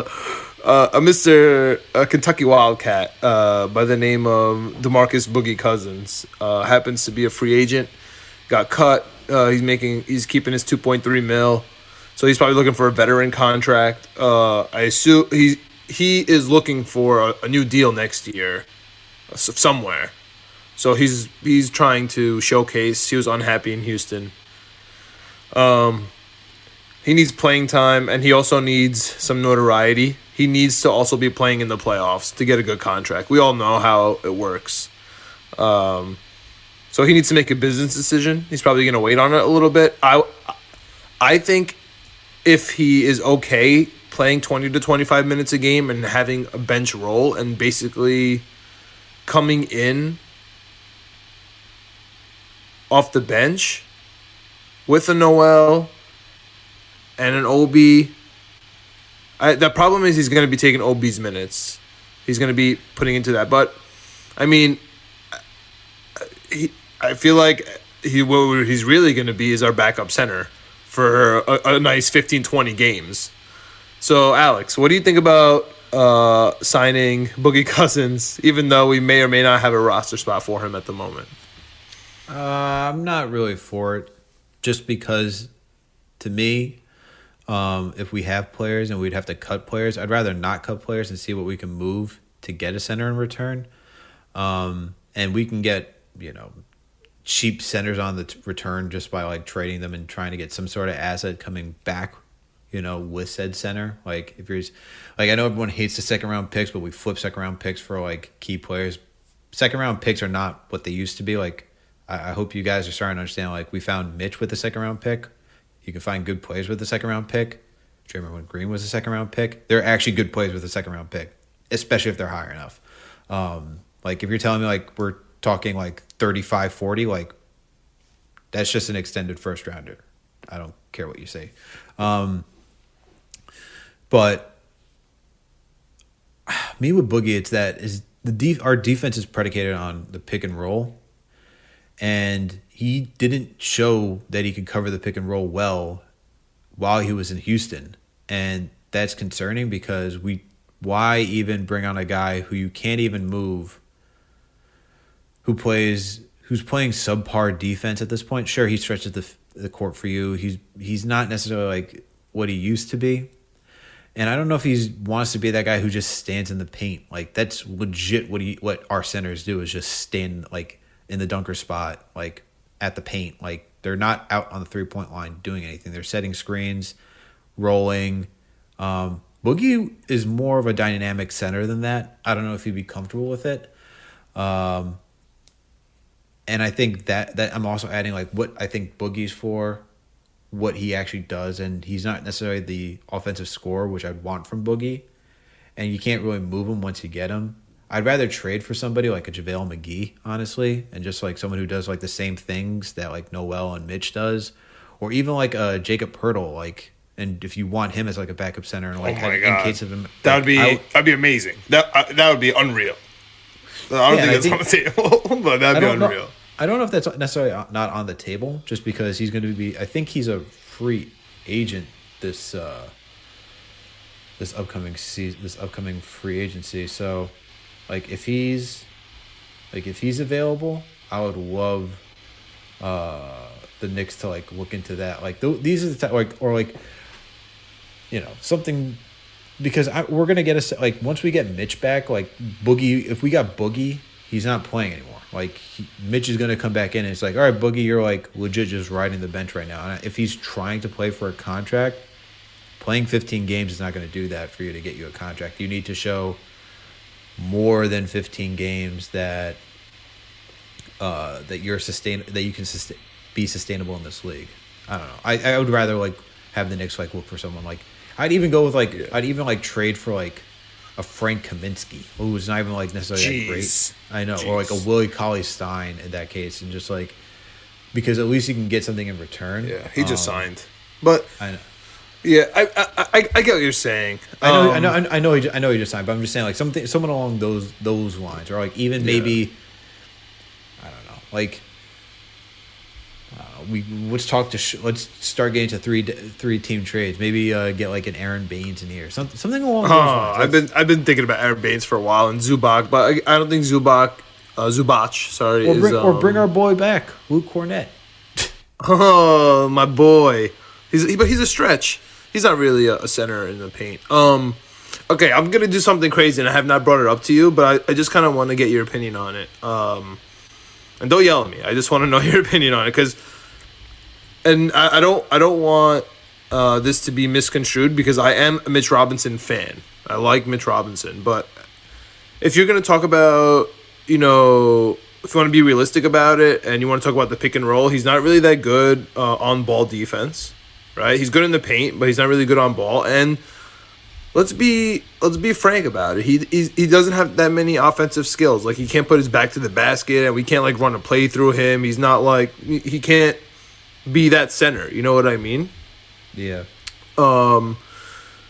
uh, a Mr. A Kentucky Wildcat uh, by the name of Demarcus Boogie Cousins uh, happens to be a free agent. Got cut. Uh, he's making. He's keeping his two point three mil. So he's probably looking for a veteran contract. Uh, I assume he he is looking for a, a new deal next year, somewhere. So he's he's trying to showcase. He was unhappy in Houston. Um, He needs playing time and he also needs some notoriety. He needs to also be playing in the playoffs to get a good contract. We all know how it works. Um, so he needs to make a business decision. He's probably going to wait on it a little bit. I I think if he is okay playing 20 to 25 minutes a game and having a bench role and basically coming in off the bench with a Noel and an OB. I, the problem is he's going to be taking OB's minutes. He's going to be putting into that. But I mean, he, I feel like he what he's really going to be is our backup center for a, a nice 15 20 games. So Alex, what do you think about uh, signing Boogie Cousins even though we may or may not have a roster spot for him at the moment? Uh, I'm not really for it, just because, to me, um, if we have players and we'd have to cut players, I'd rather not cut players and see what we can move to get a center in return. Um, and we can get you know cheap centers on the t- return just by like trading them and trying to get some sort of asset coming back. You know, with said center, like if you're, like I know everyone hates the second round picks, but we flip second round picks for like key players. Second round picks are not what they used to be. Like I, I hope you guys are starting to understand. Like we found Mitch with the second round pick. You can find good players with the second round pick. Do you remember when Green was a second round pick? They're actually good players with a second round pick, especially if they're high enough. Um, like if you're telling me like we're talking like 35, 40, like that's just an extended first rounder. I don't care what you say. Um, but me with Boogie, it's that is the def- our defense is predicated on the pick and roll, and he didn't show that he could cover the pick and roll well while he was in Houston, and that's concerning because we why even bring on a guy who you can't even move, who plays who's playing subpar defense at this point? Sure, he stretches the the court for you. He's he's not necessarily like what he used to be. And I don't know if he wants to be that guy who just stands in the paint. Like that's legit what he what our centers do is just stand like in the dunker spot, like at the paint. Like they're not out on the three point line doing anything. They're setting screens, rolling. Um, Boogie is more of a dynamic center than that. I don't know if he'd be comfortable with it. Um, and I think that that I'm also adding like what I think Boogie's for, what he actually does, and he's not necessarily the offensive scorer, which I'd want from Boogie, and you can't really move him once you get him. I'd rather trade for somebody like a JaVale McGee, honestly, and just like someone who does like the same things that like Noel and Mitch does, or even like a Jakob Poeltl, like. And if you want him as like a backup center, and like oh my in case of him, that like, would be I- that'd be amazing. That uh, that would be unreal. I don't Yeah, think that's on the table, but that'd be unreal. know. I don't know if that's necessarily not on the table, just because he's going to be. I think he's a free agent this uh, this upcoming season, this upcoming free agency. So, like, if he's like if he's available, I would love uh, the Knicks to like look into that. Like, th- these are the type, like or like you know something because I, we're gonna get a like once we get Mitch back, like Boogie. If we got Boogie, he's not playing anymore. Like he, Mitch is gonna come back in, and it's like, all right, Boogie, you're like legit just riding the bench right now. And if he's trying to play for a contract, playing 15 games is not gonna do that for you to get you a contract. You need to show more than 15 games that uh, that you're sustain that you can sustain, be sustainable in this league. I don't know. I, I would rather like have the Knicks like look for someone like I'd even go with like I'd even like trade for like a Frank Kaminsky who's not even like necessarily that great. I know, or like a Jeez. Willie Cauley Stein in that case, and just like because at least you can get something in return. Yeah, he just Um, signed. But I know. yeah, I I, I, I get what you're saying. I know, Um, I know, I know, I know, he, I know he just signed, but I'm just saying, like something, someone along those those lines, or like even maybe, I don't know, like, we let's talk to, sh- let's start getting to three three team trades. Maybe uh, get like an Aron Baynes in here, something something along those Oh, lines. I've been I've been thinking about Aron Baynes for a while and Zubac, but I, I don't think Zubac, uh, Zubac, sorry, or is, bring, or um, bring our boy back, Luke Kornet. Oh, my boy. He's he, but he's a stretch. He's not really a, a center in the paint. Um, okay, I'm gonna do something crazy, and I have not brought it up to you, but I, I just kind of want to get your opinion on it. Um, and don't yell at me. I just want to know your opinion on it, because, and I, I don't I don't want uh, this to be misconstrued because I am a Mitch Robinson fan. I like Mitch Robinson, but if you're going to talk about, you know, if you want to be realistic about it and you want to talk about the pick and roll, he's not really that good uh, on ball defense, right? He's good in the paint, but he's not really good on ball. And let's be let's be frank about it. He he doesn't have that many offensive skills. Like he can't put his back to the basket, and we can't like run a play through him. He's not like he can't be that center. You know what I mean? Yeah, Um,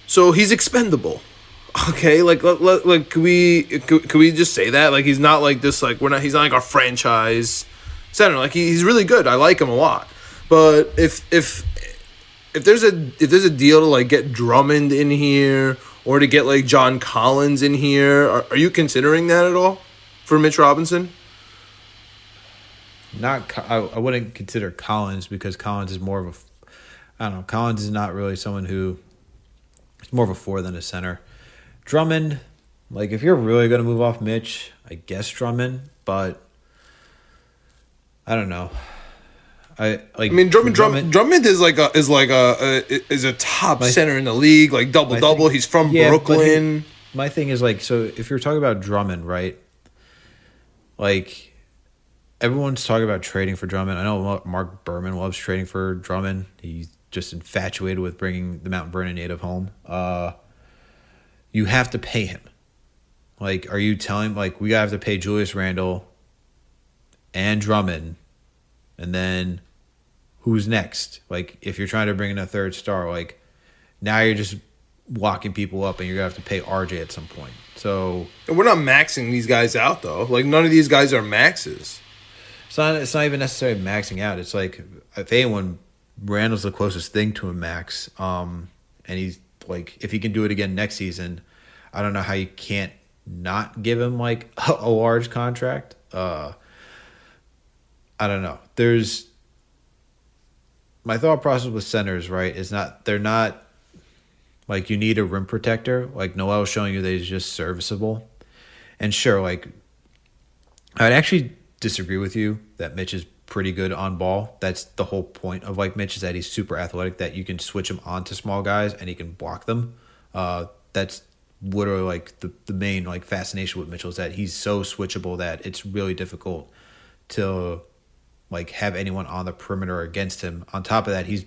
so he's expendable. Okay, like let, let, like could we could, could we just say that like he's not like this like we're not he's not like our franchise center like he, he's really good I like him a lot but if if if there's a if there's a deal to like get Drummond in here or to get like John Collins in here are, are you considering that at all for Mitch Robinson not I, I wouldn't consider Collins because Collins is more of a I don't know. Collins is not really someone who, he's more of a four than a center. Drummond, like if you're really gonna move off Mitch, I guess Drummond, but I don't know. I like. I mean Drummond Drummond, Drummond is like a is like a, a is a top center in the league like double double thing- he's from Yeah, Brooklyn. he- my thing is like, so if you're talking about Drummond, right? Like, everyone's talking about trading for Drummond. I know Marc Berman loves trading for Drummond. He's just infatuated with bringing the Mount Vernon native home. Uh, you have to pay him. Like, are you telling like we have to pay Julius Randle and Drummond, and then who's next? Like, if you're trying to bring in a third star, like now you're just locking people up, and you're gonna have to pay RJ at some point. So And we're not maxing these guys out though. Like none of these guys are maxes. It's not it's not even necessarily maxing out. It's like if anyone, Randle's the closest thing to a max. Um, and he's like if he can do it again next season, I don't know how you can't not give him like a, a large contract. Uh, I don't know. There's my thought process with centers, right? Is not they're not Like you need a rim protector. Like Noel's showing you that he's just serviceable. And sure, like I'd actually disagree with you that Mitch is pretty good on ball. That's the whole point of like Mitch is that he's super athletic that you can switch him onto small guys and he can block them. Uh, that's literally like the, the main like fascination with Mitchell is that he's so switchable that it's really difficult to like have anyone on the perimeter against him. On top of that, he's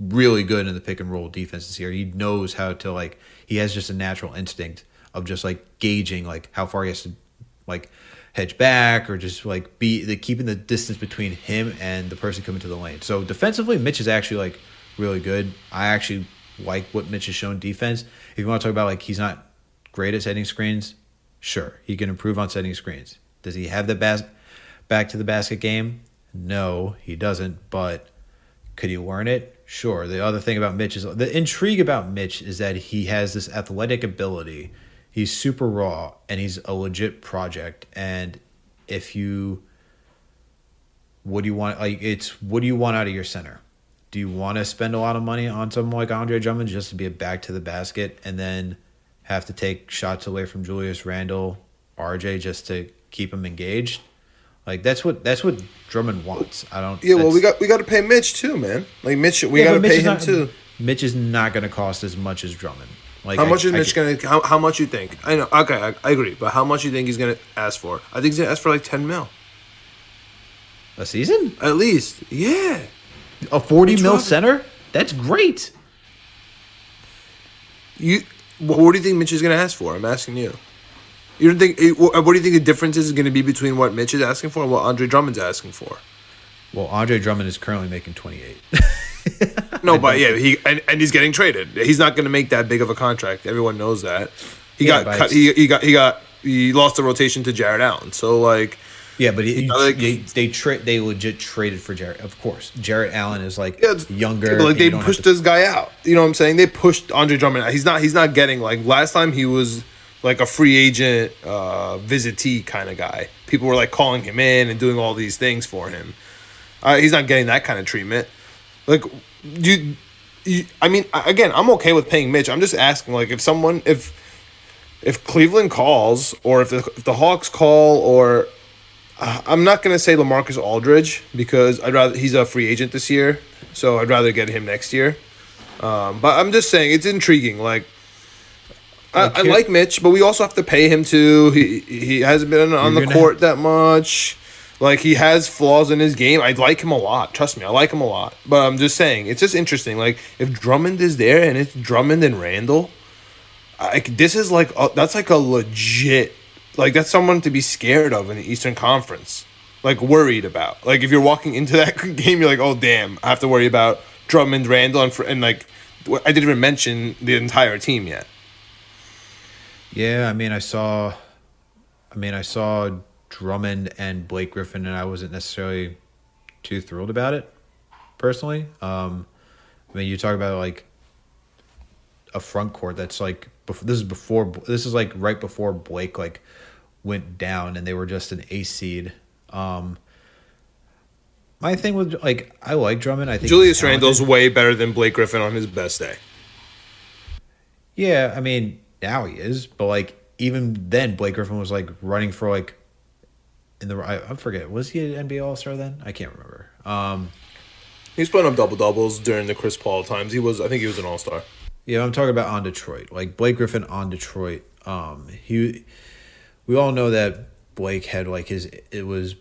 really good in the pick and roll defenses here. He knows how to like he has just a natural instinct of just like gauging like how far he has to like hedge back or just like be the keeping the distance between him and the person coming to the lane. So defensively, Mitch is actually like really good. I actually like what Mitch has shown defense. If you want to talk about like he's not great at setting screens, sure he can improve on setting screens. Does he have the bas- back to the basket game? No, he doesn't. But could he learn it? Sure. The other thing about Mitch is the intrigue about Mitch is that he has this athletic ability. He's super raw and he's a legit project. And if you, what do you want? Like, it's what do you want out of your center? Do you want to spend a lot of money on someone like Andre Drummond just to be a back to the basket and then have to take shots away from Julius Randle, RJ just to keep him engaged? Like that's what that's what Drummond wants. I don't. Yeah, well, we got we got to pay Mitch too, man. Like Mitch, we Yeah, got to pay him not- too. Mitch is not going to cost as much as Drummond. Like How I- much is I Mitch gonna? How, how much you think? I know. Okay, I, I agree. But how much you think he's gonna ask for? I think he's gonna ask for like ten mil a season? at least. Yeah. A forty mil center? That's great. You. What, do you think Mitch is gonna ask for? I'm asking you. You don't think? eh, What what do you think the difference is going to be between what Mitch is asking for and what Andre Drummond's asking for? Well, Andre Drummond is currently making twenty eight. No, but yeah, he and, and he's getting traded. He's not going to make that big of a contract. Everyone knows that. He Yeah, got cut. He, he got he got he lost the rotation to Jarrett Allen. So like, yeah, but he, know, like- they they tra- they legit traded for Jarrett. Of course, Jarrett Allen is like yeah, younger. like they you pushed to- this guy out. You know what I'm saying? They pushed Andre Drummond. out. He's not. He's not getting like last time. He was like a free agent uh, visitee kind of guy. People were like calling him in and doing all these things for him. Uh, he's not getting that kind of treatment. Like, you, you, I mean, again, I'm okay with paying Mitch. I'm just asking, like, if someone, if if Cleveland calls, or if the, if the Hawks call, or uh, I'm not gonna say Lamarcus Aldridge because I'd rather he's a free agent this year, so I'd rather get him next year. Um, but I'm just saying it's intriguing. Like, I, Like, I like Mitch, but we also have to pay him too. He he hasn't been on the court that much. Like he has flaws in his game. I like him a lot. Trust me, I like him a lot. But I'm just saying, it's just interesting. Like if Drummond is there and it's Drummond and Randle, like this is like a, that's like a legit like that's someone to be scared of in the Eastern Conference. Like worried about. Like if you're walking into that game, you're like, oh damn, I have to worry about Drummond, Randle, and, and like I didn't even mention the entire team yet. Yeah, I mean, I saw, I mean, I saw Drummond and Blake Griffin, and I wasn't necessarily too thrilled about it, personally. Um, I mean, you talk about like a front court that's like before, this is before this is like right before Blake like went down, and they were just an ace seed. Um, my thing with like I like Drummond. I think Julius. Randle's way better than Blake Griffin on his best day. Yeah, I mean now he is, but like even then, Blake Griffin was like running for like in the I, I forget was he an NBA All Star then? I can't remember. Um, He was putting up double doubles during the Chris Paul times. He was, I think, he was an all star. yeah, I'm talking about on Detroit, like Blake Griffin on Detroit. Um, he, we all know that Blake had like his it was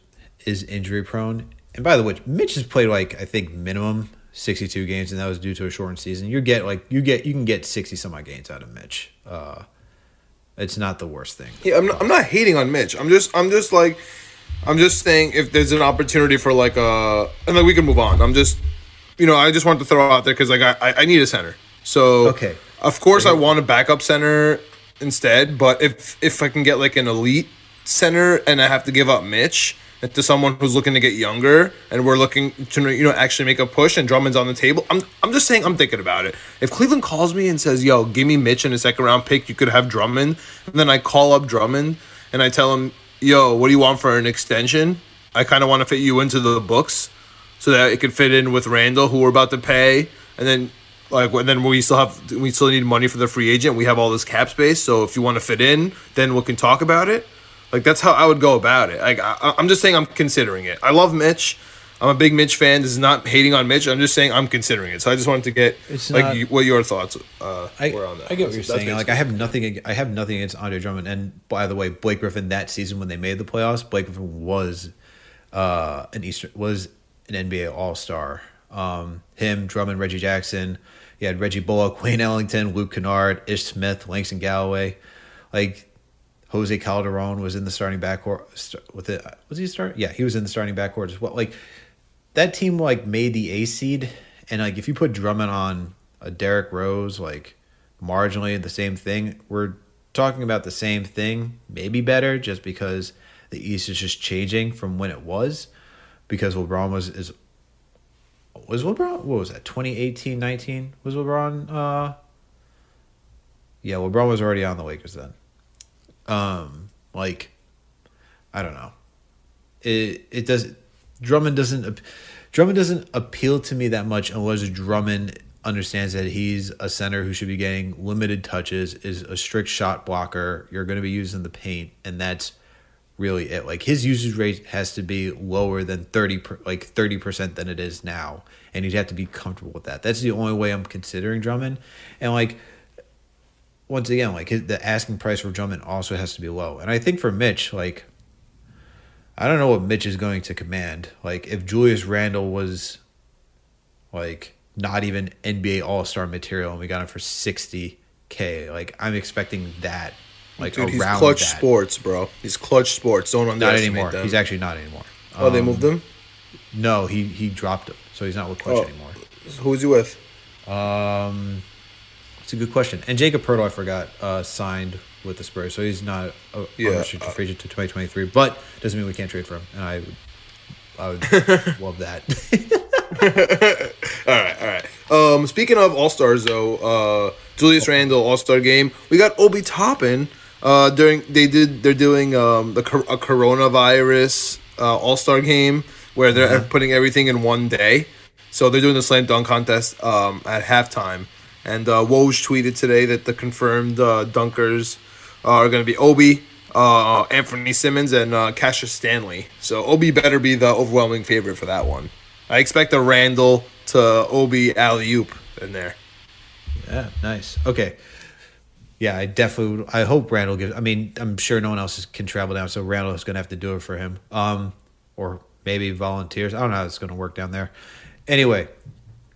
is injury prone, and by the way, Mitch has played like I think minimum 62 games, and that was due to a shortened season. You get like you get you can get 60 some odd games out of Mitch. Uh, it's not the worst thing. Yeah, I'm not, I'm not hating on Mitch. I'm just I'm just like I'm just saying if there's an opportunity for like a and like we can move on. I'm just you know I just want to throw out there because like I I I need a center. So Okay. of course I want a backup center instead. But if if I can get like an elite center and I have to give up Mitch to someone who's looking to get younger and we're looking to you know actually make a push and Drummond's on the table, I'm I'm just saying I'm thinking about it. If Cleveland calls me and says, "Yo, give me Mitch in a second round pick, you could have Drummond," and then I call up Drummond and I tell him, "Yo, what do you want for an extension?" I kind of want to fit you into the books so that it could fit in with Randle, who we're about to pay, and then like and then we still have we still need money for the free agent. We have all this cap space, so if you want to fit in, then we can talk about it. Like that's how I would go about it. Like I, I'm just saying, I'm considering it. I love Mitch. I'm a big Mitch fan. This is not hating on Mitch. I'm just saying I'm considering it. So I just wanted to get It's like not- you, what your thoughts uh, I, were on that. I get what you're That's- saying. Like I have nothing. ag- I have nothing against Andre Drummond. And by the way, Blake Griffin that season when they made the playoffs, Blake Griffin was uh, an Eastern was an NBA All Star. Um, him, Drummond, Reggie Jackson. You had Reggie Bullock, Wayne Ellington, Luke Kennard, Ish Smith, Langston Galloway. Like Jose Calderon was in the starting backcourt st- with it. Was he start? Yeah, he was in the starting backcourt as well. Like that team like made the A seed, and like if you put Drummond on a Derrick Rose, like marginally the same thing, we're talking about the same thing, maybe better, just because the East is just changing from when it was, because LeBron was is was LeBron what was that 2018 19 was LeBron uh yeah LeBron was already on the Lakers then. Um like I don't know. It it does Drummond doesn't Drummond doesn't appeal to me that much unless Drummond understands that he's a center who should be getting limited touches, is a strict shot blocker. You're going to be using the paint, and that's really it. Like his usage rate has to be lower than thirty, like thirty percent than it is now, and he'd have to be comfortable with that. That's the only way I'm considering Drummond, and like once again, like the asking price for Drummond also has to be low, and I think for Mitch, like. I don't know what Mitch is going to command. Like if Julius Randle was like not even NBA All Star material and we got him for sixty K, like I'm expecting that. Like Dude, he's around Klutch that. sports, bro. He's Klutch sports. Don't Not underestimate anymore. them. He's actually not anymore. oh, they Um, moved him. No, he he dropped him, so he's not with Klutch Oh. anymore. Who's he with? Um, it's a good question. And Jakob Poeltl, I forgot, uh, signed with the Spurs, so he's not a Yeah, unrestricted free agent to 2023. But doesn't mean we can't trade for him, and I would, I would love that. All right, all right. Um, speaking of All Stars, though, uh, Julius Randle All Star game. We got Obi Toppin. Uh, during they did they're doing um the a coronavirus uh, All Star game where they're putting everything in one day. So they're doing the slam dunk contest um at halftime. And uh, Woj tweeted today that the confirmed uh, dunkers are going to be Obi, uh, Anthony Simons, and uh, Cassius Stanley. So Obi better be the overwhelming favorite for that one. I expect a Randle to Obi alley oop in there. yeah, nice. Okay. Yeah, I definitely. Would, I hope Randle gives. I mean, I'm sure no one else can travel down, so Randle is going to have to do it for him. Um, or maybe volunteers. I don't know how it's going to work down there. Anyway,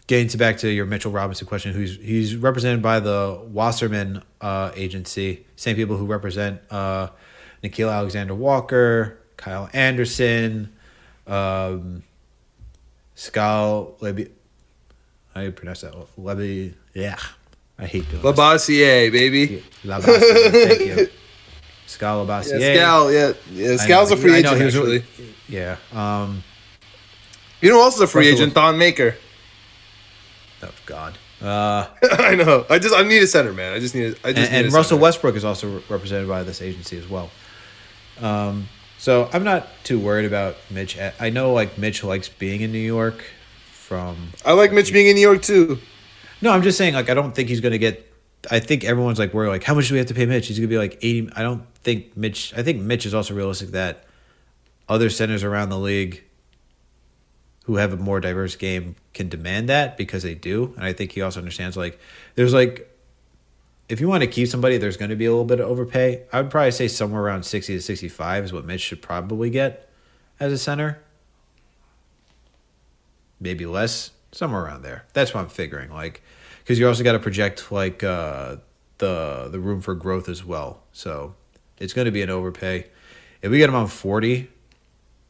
getting to back to your Mitchell Robinson question, who's he's represented by the Wasserman uh, agency, same people who represent uh, Nickeil Alexander Walker, Kyle Anderson, um, Skal Leby. How do you pronounce that? Leby. Yeah, I hate doing. Labassier, baby. Labissiere, thank you. Skal Yeah. Skal, yeah, yeah. Know. a free I know, agent. he was-. Yeah. Um. You know, who else is a free Russell agent. Thon Maker. Oh God. Uh. I know. I just I need a center, man. I just need. A, I just and, and Russell center. Westbrook is also re- represented by this agency as well. Um, so I'm not too worried about Mitch. I- I know like Mitch likes being in New York. From I like Mitch being in New York too. no, I'm just saying like I don't think he's gonna get. I think everyone's like worried like how much do we have to pay Mitch? He's gonna be like eighty. I don't think Mitch. I think Mitch is also realistic that other centers around the league who have a more diverse game can demand that because they do, and I think he also understands like there's like if you want to keep somebody, there's going to be a little bit of overpay. I would probably say somewhere around 60 to 65 is what Mitch should probably get as a center. Maybe less, somewhere around there. That's what I'm figuring. Like, because you also got to project like uh, the the room for growth as well. So it's going to be an overpay. If we get him on 40,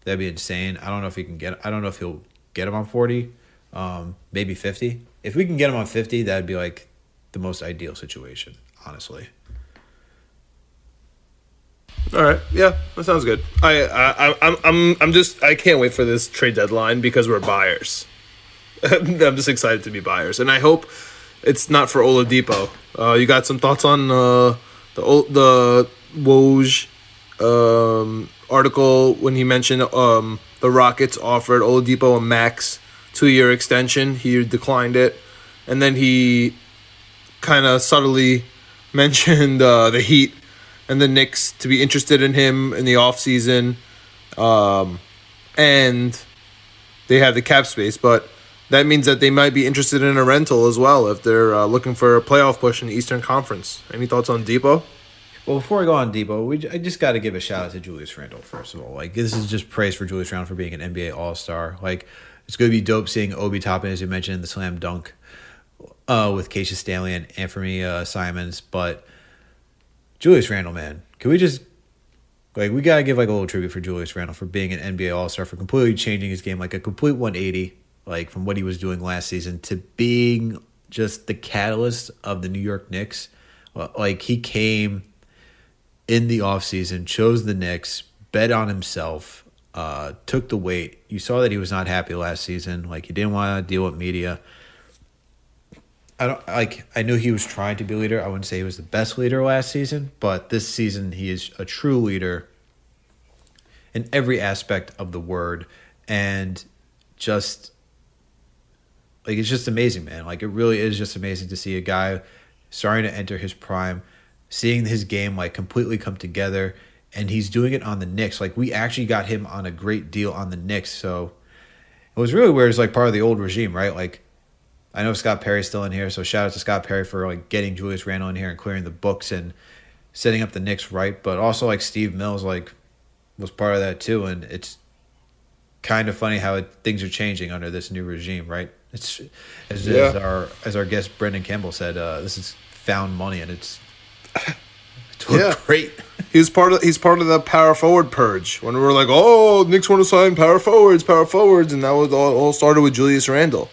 that'd be insane. I don't know if he can get. I don't know if he'll get him on 40. Um, maybe 50. If we can get him on 50, that'd be like the most ideal situation, honestly. All right. Yeah, that sounds good. I, I, I'm, I'm, I'm just, I can't wait for this trade deadline because we're buyers. I'm just excited to be buyers, and I hope it's not for Oladipo. Uh, you got some thoughts on uh, the the Woj um, article when he mentioned um, the Rockets offered Oladipo a max two year extension. He declined it, and then he kind of subtly mentioned uh, the Heat and the Knicks to be interested in him in the offseason. Um, and they have the cap space, but that means that they might be interested in a rental as well if they're uh, looking for a playoff push in the Eastern Conference. Any thoughts on Dipo? Well, before I go on Dipo, we I just got to give a shout out to Julius Randle first of all. Like this is just praise for Julius Randle for being an NBA All Star. Like it's going to be dope seeing Obi Toppin as you mentioned in the slam dunk uh, with Cassius Stanley and Anthony uh, Simons, but Julius Randle, man, can we just like we gotta give like a little tribute for Julius Randle for being an NBA All Star for completely changing his game, like a complete 180, like from what he was doing last season to being just the catalyst of the New York Knicks. Like he came in the offseason, chose the Knicks, bet on himself, uh, took the weight. You saw that he was not happy last season. Like he didn't want to deal with media. I don't like. I knew he was trying to be a leader. I wouldn't say he was the best leader last season, but this season he is a true leader in every aspect of the word, and just like it's just amazing, man. Like it really is just amazing to see a guy starting to enter his prime, seeing his game like completely come together, and he's doing it on the Knicks. Like we actually got him on a great deal on the Knicks, so it was really weird. It's like part of the old regime, right? Like I know Scott Perry's still in here, so shout out to Scott Perry for like getting Julius Randle in here and clearing the books and setting up the Knicks right. But also like Steve Mills like was part of that too, and it's kind of funny how it, things are changing under this new regime, right? It's as, as our as our guest Brendan Campbell said, uh, this is found money, and it's it's Yeah. great. He's part of he's part of the power forward purge when we were like, oh, Knicks want to sign power forwards, power forwards, and that was all, all started with Julius Randle.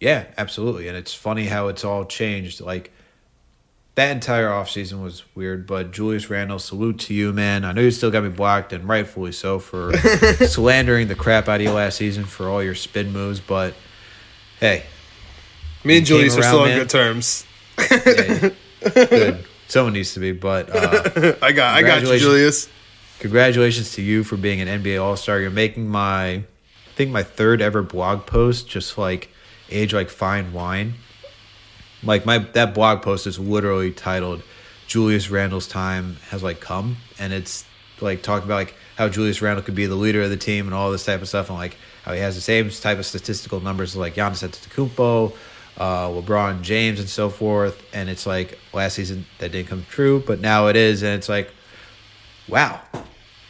Yeah, absolutely. And it's funny how it's all changed. Like that entire offseason was weird, but Julius Randle, salute to you, man. I know you still got me blocked and rightfully so for slandering the crap out of you last season for all your spin moves, but hey, Me and Julius are still on man. good terms. yeah, good. Someone needs to be, but uh, I got I got you, Julius. congratulations to you for being an NBA All Star. You're making my, I think my third ever blog post, just like age like fine wine. Like my that blog post is literally titled "Julius Randle's time has like come," and it's like talking about like how Julius Randall could be the leader of the team and all this type of stuff, and like how he has the same type of statistical numbers as like Giannis Antetokounmpo, uh, LeBron James, and so forth. And it's like last season that didn't come true, but now it is, and it's like wow,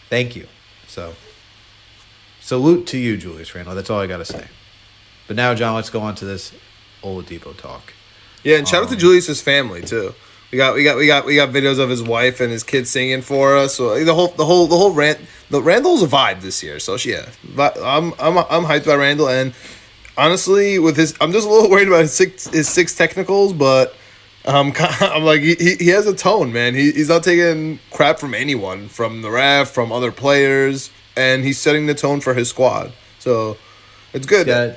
thank you. So, salute to you, Julius Randle. That's all I got to say. But now, John, let's go on to this old Dipo talk. Yeah, and shout out to Um, Julius's family too. We got we got we got we got videos of his wife and his kids singing for us. So the whole the whole the whole rant the Randle's a vibe this year. So yeah, but I'm I'm I'm hyped by Randle and honestly with his I'm just a little worried about his six his six technicals, but um I'm like he, he has a tone, man. He, he's not taking crap from anyone, from the ref, from other players, and he's setting the tone for his squad. So it's good. Yeah,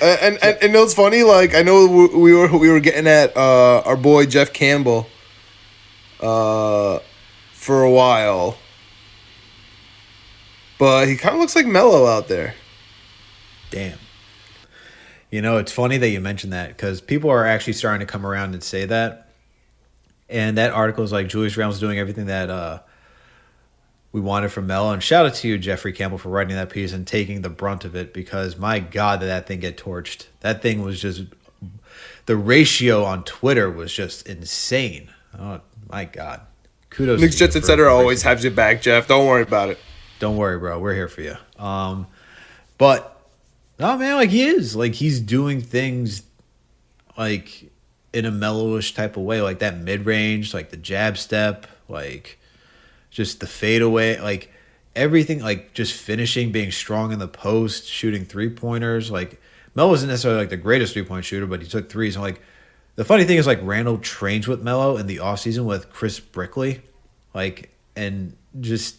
Uh, and, and and it's funny. Like I know we we were we were getting at uh, our boy Jeff Campbell, uh, for a while, but he kind of looks like Melo out there. damn. You know, it's funny that you mentioned that because people are actually starting to come around and say that. And that article is like Julius Randle's doing everything that uh, we wanted from Melo. And shout out to you, Jeffrey Campbell, for writing that piece and taking the brunt of it because my God, did that thing get torched. That thing was just the ratio on Twitter was just insane. Oh my God. Kudos. Knicks Jets etc. always has your back, Jeff. Don't worry about it. don't worry, bro. We're here for you. Um, but no, man, like he is, like he's doing things like in a mellowish type of way, like that mid range, like the jab step, like just the fadeaway, like everything, like just finishing, being strong in the post, shooting three pointers. Like Melo wasn't necessarily like the greatest three point shooter, but he took threes. And like the funny thing is, like Randle trains with Melo in the offseason with Chris Brickley, like and just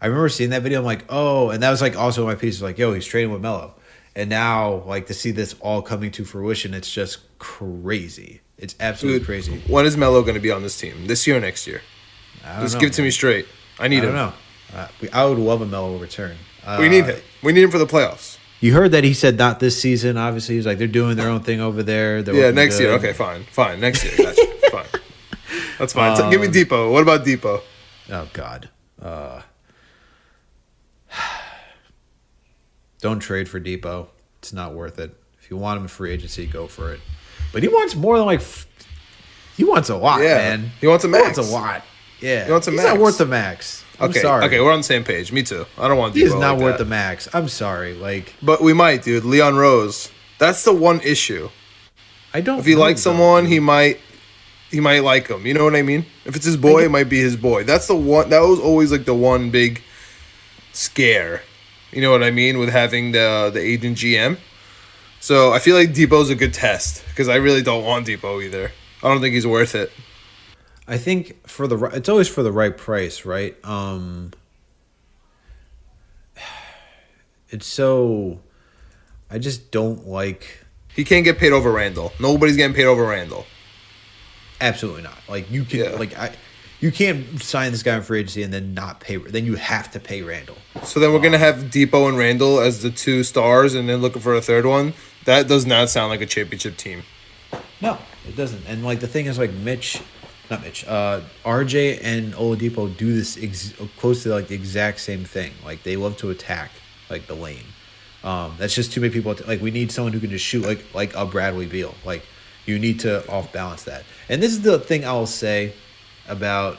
I remember seeing that video. I'm like, oh, and that was like also my piece. Like, yo, he's training with Melo, and now like to see this all coming to fruition, it's just crazy. It's absolutely Dude, crazy. when is Melo going to be on this team? This year or next year? I don't Just know, give it to man. me straight. I I need don't him. know. Uh, we, I would love a Melo return. Uh, We need him. We need him for the playoffs. you heard that he said not this season. Obviously, he's like they're doing their own thing over there. They're Yeah, next year. Okay, fine, fine. Next year, gotcha. fine. That's fine. So give me Um, Dipo. What about Dipo? Oh God. Uh, don't trade for Dipo. It's not worth it. If you want him in free agency, go for it. But he wants more than like. f- He wants a lot, Yeah, man. he wants a max. He wants a lot. Yeah, He wants a He's max. not worth the max. I'm Okay, sorry. okay, we're on the same page. Me too. I don't want he Dipo. is not like worth that. the max. I'm sorry. Like But we might, dude. Leon Rose. That's the one issue. I don't. If he likes someone, dude. he might he might like him. You know what I mean? If it's his boy, it might be his boy. That's the one that was always like the one big scare. You know what I mean with having the the agent GM. So I feel like Dipo's a good test because I really don't want Dipo either. I don't think he's worth it. I think for the it's always for the right price, right? Um it's so I just don't like He can't get paid over Randle. Nobody's getting paid over Randle. absolutely not. Like you can Yeah. like I you can't sign this guy in free agency and then not pay then you have to pay Randle. So then we're gonna have Dipo and Randle as the two stars, and then looking for a third one. That does not sound like a championship team. No, it doesn't. And like the thing is, like Mitch, not Mitch, uh, RJ and Oladipo do this ex- close to like the exact same thing. Like they love to attack like the lane. Um, that's just too many people. Like we need someone who can just shoot like like a Bradley Beal. Like you need to off balance that. And this is the thing I'll say about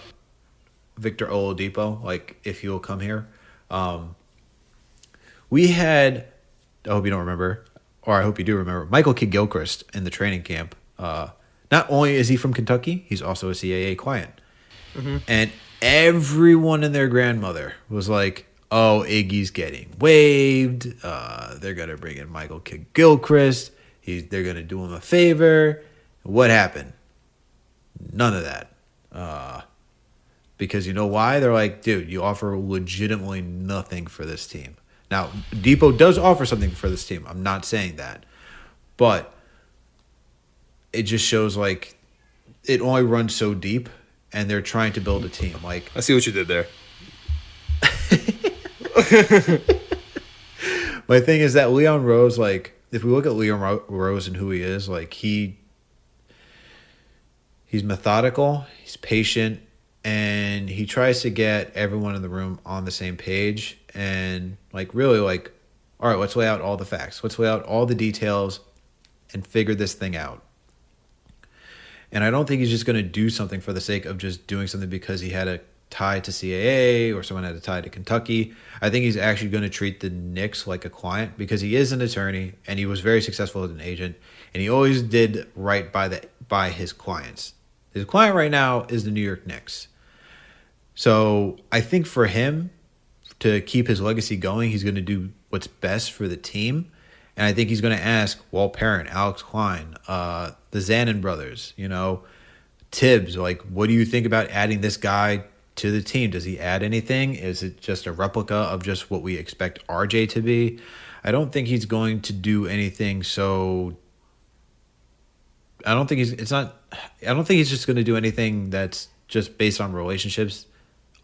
Victor Oladipo. Like if he will come here, um, we had. I hope you don't remember, or I hope you do remember, Michael Kidd Gilchrist in the training camp. Uh, not only is he from Kentucky, he's also a CAA client. And everyone and their grandmother was like, oh, Iggy's getting waived. Uh, they're going to bring in Michael Kidd Gilchrist. He's, they're going to do him a favor. What happened? None of that. Uh, because you know why? They're like, dude, you offer legitimately nothing for this team. Now, Dipo does offer something for this team. I'm not saying that. But it just shows like it only runs so deep and they're trying to build a team. Like I see what you did there. my thing is that Leon Rose, like if we look at Leon Ro- Rose and who he is, like he he's methodical, he's patient, and he tries to get everyone in the room on the same page and like really like all right, let's lay out all the facts. Let's lay out all the details and figure this thing out. And I don't think he's just going to do something for the sake of just doing something because he had a tie to CAA or someone had a tie to Kentucky. I think he's actually going to treat the Knicks like a client because he is an attorney and he was very successful as an agent and he always did right by the by his clients. His client right now is the New York Knicks. So I think for him to keep his legacy going, he's going to do what's best for the team. And I think he's going to ask Walt Perrin, Alex Klein, uh, the Zanin brothers, you know, Tibbs, like, what do you think about adding this guy to the team? Does he add anything? Is it just a replica of just what we expect RJ to be? I don't think he's going to do anything so. I don't think he's. It's not. I don't think he's just going to do anything that's just based on relationships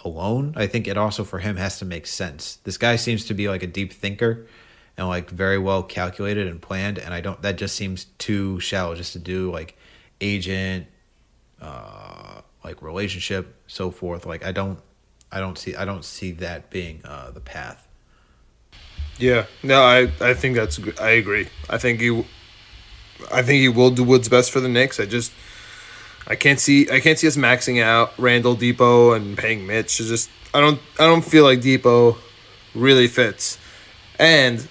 alone. I think it also for him has to make sense. This guy seems to be like a deep thinker and like very well calculated and planned and I don't that just seems too shallow just to do like agent uh like relationship so forth. Like I don't I don't see I don't see that being uh the path. Yeah, no, I I think that's. I agree. I think he, I think he will do what's best for the Knicks. I just, I can't see I can't see us maxing out Randle Dipo and paying Mitch. It's just I don't I don't feel like Dipo really fits, and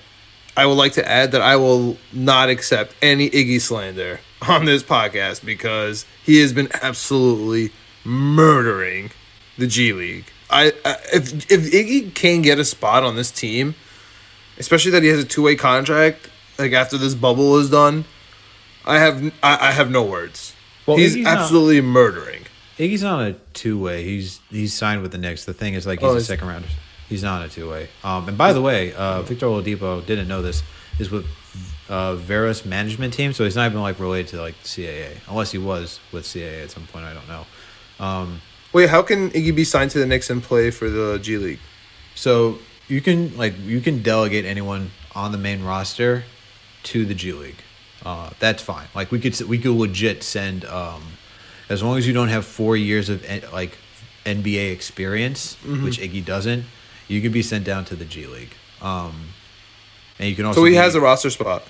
I would like to add that I will not accept any Iggy slander on this podcast because he has been absolutely murdering the G League. I, I if if Iggy can get a spot on this team especially that he has a two way contract. Like after this bubble is done, I have I, I have no words. Well, he's Iggy's not- absolutely murdering. Iggy's not a two way. He's he's signed with the Knicks. The thing is like he's Oh, a second rounder. He's not a two way. Um, and by the way, uh, Victor Oladipo didn't know this is with uh, Veros management team, so he's not even like related to like CAA, unless he was with CAA at some point. I don't know. Um, Wait, how can Iggy be signed to the Knicks and play for the G League? so you can like you can delegate anyone on the main roster to the G League. Uh, that's fine. Like we could we could legit send um, as long as you don't have four years of like NBA experience, Mm-hmm. which Iggy doesn't. You can be sent down to the G League. Um, and you can also So he be- has a roster spot.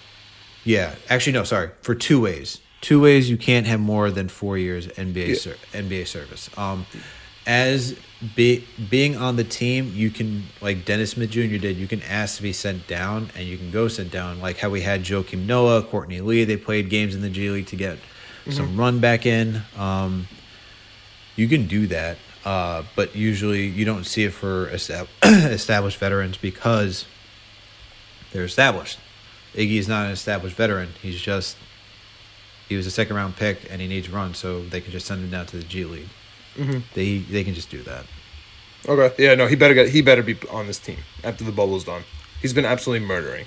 yeah, actually, no, sorry. For two ways, two ways you can't have more than four years NBA Yeah. ser- NBA service. Um, as be, being on the team, you can like Dennis Smith Jr. did. You can ask to be sent down, and you can go sent down. Like how we had Joakim Noah, Courtney Lee. They played games in the G League to get some run back in. Um, you can do that, uh, but usually you don't see it for estab- established veterans because they're established. Iggy is not an established veteran. He's just he was a second round pick and he needs run, so they can just send him down to the G League. Mm-hmm. They they can just do that. Okay. Yeah. No. He better get. He better be on this team after the bubble's done. He's been absolutely murdering.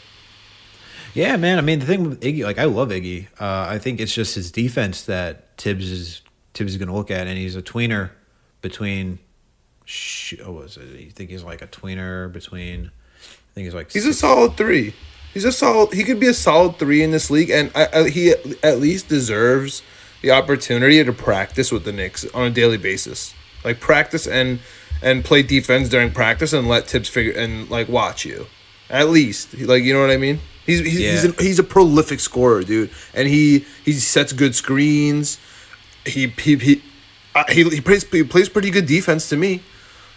Yeah, man. I mean, the thing with Iggy, like I love Iggy. Uh, I think it's just his defense that Tibbs is Tibbs is going to look at, and he's a tweener between. Sh- oh, what was it? You think he's like a tweener between? I think he's like. He's a solid three. He's a solid. He could be a solid three in this league, and I, I, he at least deserves the opportunity to practice with the Knicks on a daily basis. Like practice and and play defense during practice, and let Tibbs figure and like watch you. At least, like you know what I mean. He's he's he's, Yeah. an, he's a prolific scorer, dude, and he he sets good screens. He he he uh, he, he plays he plays pretty good defense to me.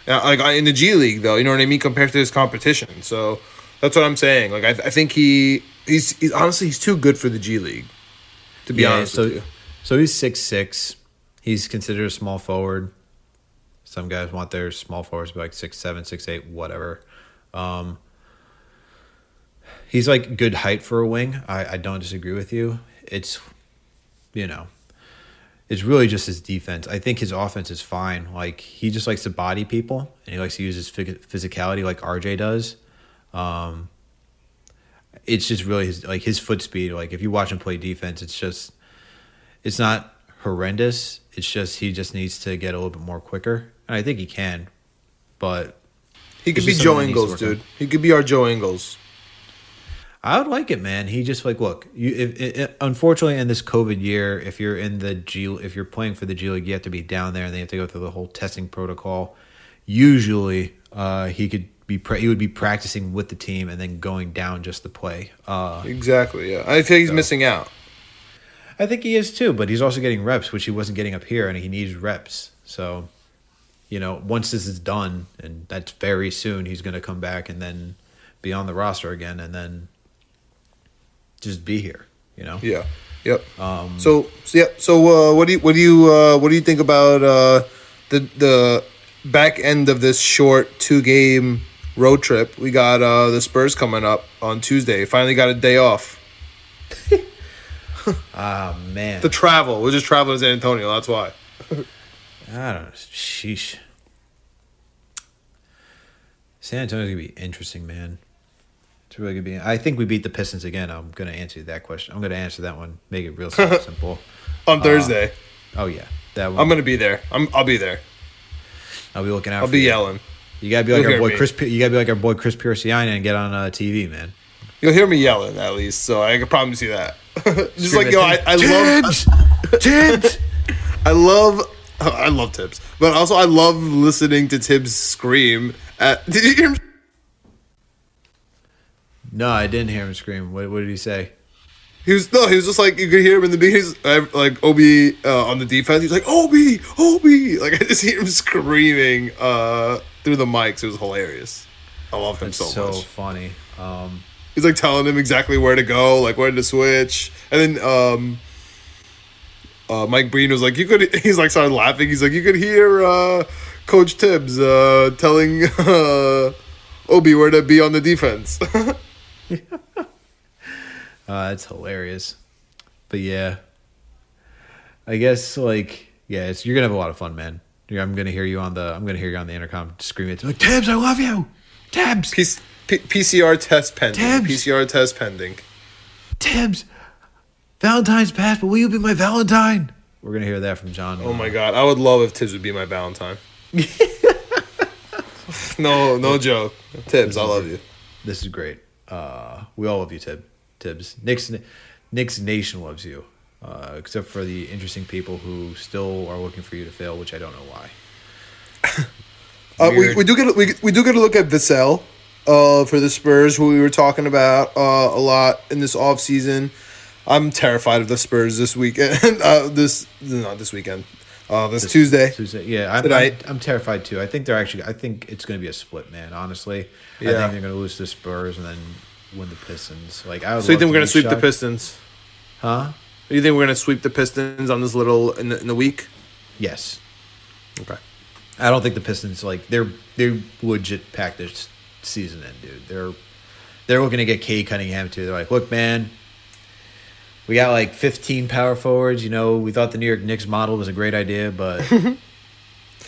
Uh, like uh, in the G League, though, you know what I mean, compared to his competition. So that's what I'm saying. Like I, I think he he's, he's honestly he's too good for the G League. To be yeah, honest so so he's six six. He's considered a small forward. Some guys want their small forwards to be like six seven, six eight, whatever. Um, he's like good height for a wing. I, I don't disagree with you. It's you know, it's really just his defense. I think his offense is fine. Like he just likes to body people and he likes to use his physicality like RJ does. Um, it's just really his like his foot speed. Like if you watch him play defense, it's just it's not horrendous. It's just he just needs to get a little bit more quicker, and I think he can. But he could be Joe something that needs to Ingles, work on. dude. He could be our Joe Ingles. I would like it, man. He just like look. You, if, if, unfortunately, in this COVID year, if you're in the G, if you're playing for the G League, you have to be down there, and they have to go through the whole testing protocol. Usually, uh, he could be he would be practicing with the team and then going down just to play. Uh, Exactly. Yeah, I think he's missing out. I think he is too, but he's also getting reps, which he wasn't getting up here, and he needs reps. So, you know, once this is done, and that's very soon, he's going to come back and then be on the roster again, and then just be here. You know, Yeah. Yep. Um, so, so yeah. So uh, what do you what do you uh, what do you think about uh, the the back end of this short two game road trip? We got uh, the Spurs coming up on Tuesday. Finally got a day off. ah man, The travel. We're just traveling to San Antonio. That's why. I don't know. Sheesh. San Antonio's gonna be interesting, man. It's really gonna be. I think we beat the Pistons again. I'm gonna answer that question. I'm gonna answer that one. Make it real simple. On Thursday, Oh yeah, that one. I'm gonna be there. I'm I'll be there. I'll be looking out. I'll for be you. yelling. You gotta be like You'll our boy me. Chris. You gotta be like our boy Chris Pierciani and get on uh, TV, man. You'll hear me yelling at least, so I can promise you that. just Scream like yo, I, I love Tibbs. I love I love Tibbs, but also I love listening to Tibbs scream at. Did you hear him? No, I didn't hear him scream. What, what did he say? He was no, he was just like you could hear him in the beginning. Like Obi uh, on the defense, he's like Obi, Obi. Like I just hear him screaming uh, through the mics. It was hilarious. I love him It's so, so, much. So funny. Um, He's like telling him exactly where to go, like when to switch, and then um, uh, Mike Breen was like, "You could." He's like started laughing. He's like, "You could hear uh, Coach Tibbs uh, telling uh, Obi where to be on the defense." uh, it's hilarious. But yeah, I guess like yeah, it's, you're gonna have a lot of fun, man. I'm gonna hear you on the. I'm gonna hear you on the intercom screaming like Tibbs, I love you, Tibbs, P- P- PCR test pending. Tibbs. PCR test pending. Tibbs. Valentine's passed, but will you be my Valentine? We're gonna hear that from John. Oh my god, I would love if Tibbs would be my Valentine. no, no joke. Tibbs, I love you. This is great. uh, we all love you, Tib. Tibbs. Knicks, Knicks Nation loves you, uh, except for the interesting people who still are looking for you to fail, which I don't know why. Uh, we, we do get we, we do get to look at Vassell uh, for the Spurs, who we were talking about uh, a lot in this off season. I'm terrified of the Spurs this weekend. uh, this not this weekend. Uh, this, Tuesday. Tuesday. Yeah, I'm, I'm, I'm terrified too. I think they're actually. I think it's going to be a split, man. Honestly, I think they're going to lose the Spurs and then win the Pistons. Like I would. So you think we're gonna be sweep the. Pistons? Huh? You think we're gonna sweep the Pistons on this little in the, in the week? Yes. Okay. I don't think the Pistons like they're they're legit packed this season end, dude. They're they're looking to get Cade Cunningham too. They're like, look, man, we got like 15 power forwards. You know, we thought the New York Knicks model was a great idea, but we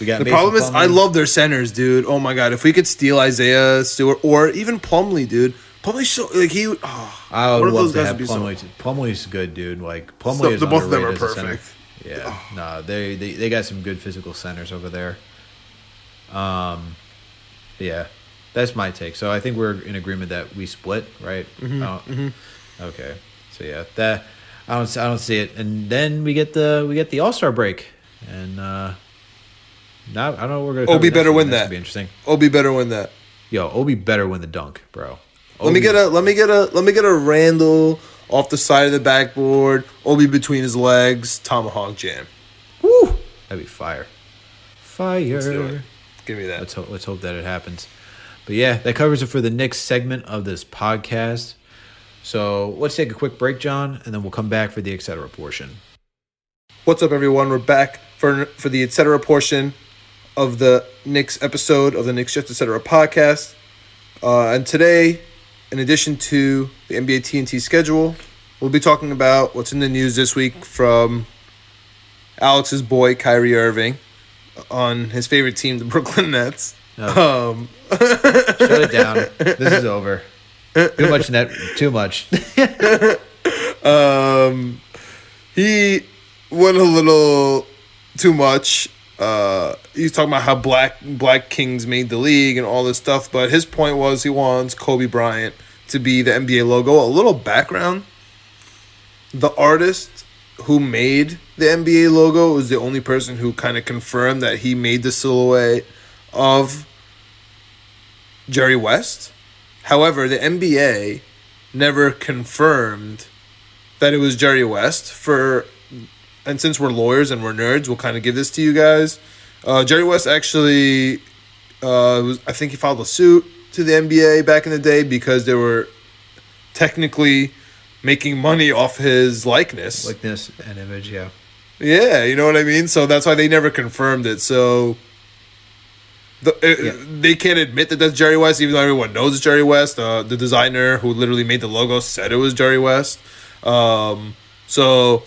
got The Mason problem is, I love their centers, dude. Oh my god, if we could steal Isaiah Stewart or even Plumlee, dude. Plumlee's so like he. Oh, I would love those to guys have so- Plumlee. too. Plumlee's good, dude. Like Plumlee So, is the both of them are as a center. perfect. Yeah, no, they, they they got some good physical centers over there. Um, yeah, that's my take. So I think we're in agreement that we split, right? Mm-hmm, Oh, Okay, so yeah, that I don't I don't see it, and then we get the we get the All Star break, and uh, now I don't know what we're gonna. Obi better win that. Be interesting. Obi better win that. Yo, Obi better win the dunk, bro. Let me get a let me get a let me get a Randle off the side of the backboard, Obi between his legs, tomahawk jam. Woo! That'd be fire. Fire. Give me that. Let's hope, let's hope that it happens. But yeah, that covers it for the next segment of this podcast. So let's take a quick break, John, and then we'll come back for the etc. portion. What's up, everyone? We're back for for the etc. portion of the Knicks episode of the Knicks Jets Etc. podcast. Uh, and today, in addition to the NBA TNT schedule, we'll be talking about what's in the news this week from Alex's boy Kyrie Irving on his favorite team, the Brooklyn Nets. Um, Shut it down. this is over. Too much net. Too much. um, he went a little too much. Uh, he's talking about how black black kings made the league and all this stuff, but his point was he wants Kobe Bryant to be the NBA logo. A little background: the artist who made the NBA logo was the only person who kind of confirmed that he made the silhouette of Jerry West. However, the NBA never confirmed that it was Jerry West for and since we're lawyers and we're nerds, we'll kind of give this to you guys. Uh, Jerry West actually uh, was I think he filed a suit to the NBA back in the day because they were technically making money off his likeness. Likeness and image, yeah. Yeah, you know what I mean. So that's why they never confirmed it. So the, uh, Yeah. they can't admit that that's Jerry West, even though everyone knows it's Jerry West. Uh, the designer who literally made the logo said it was Jerry West. Um, so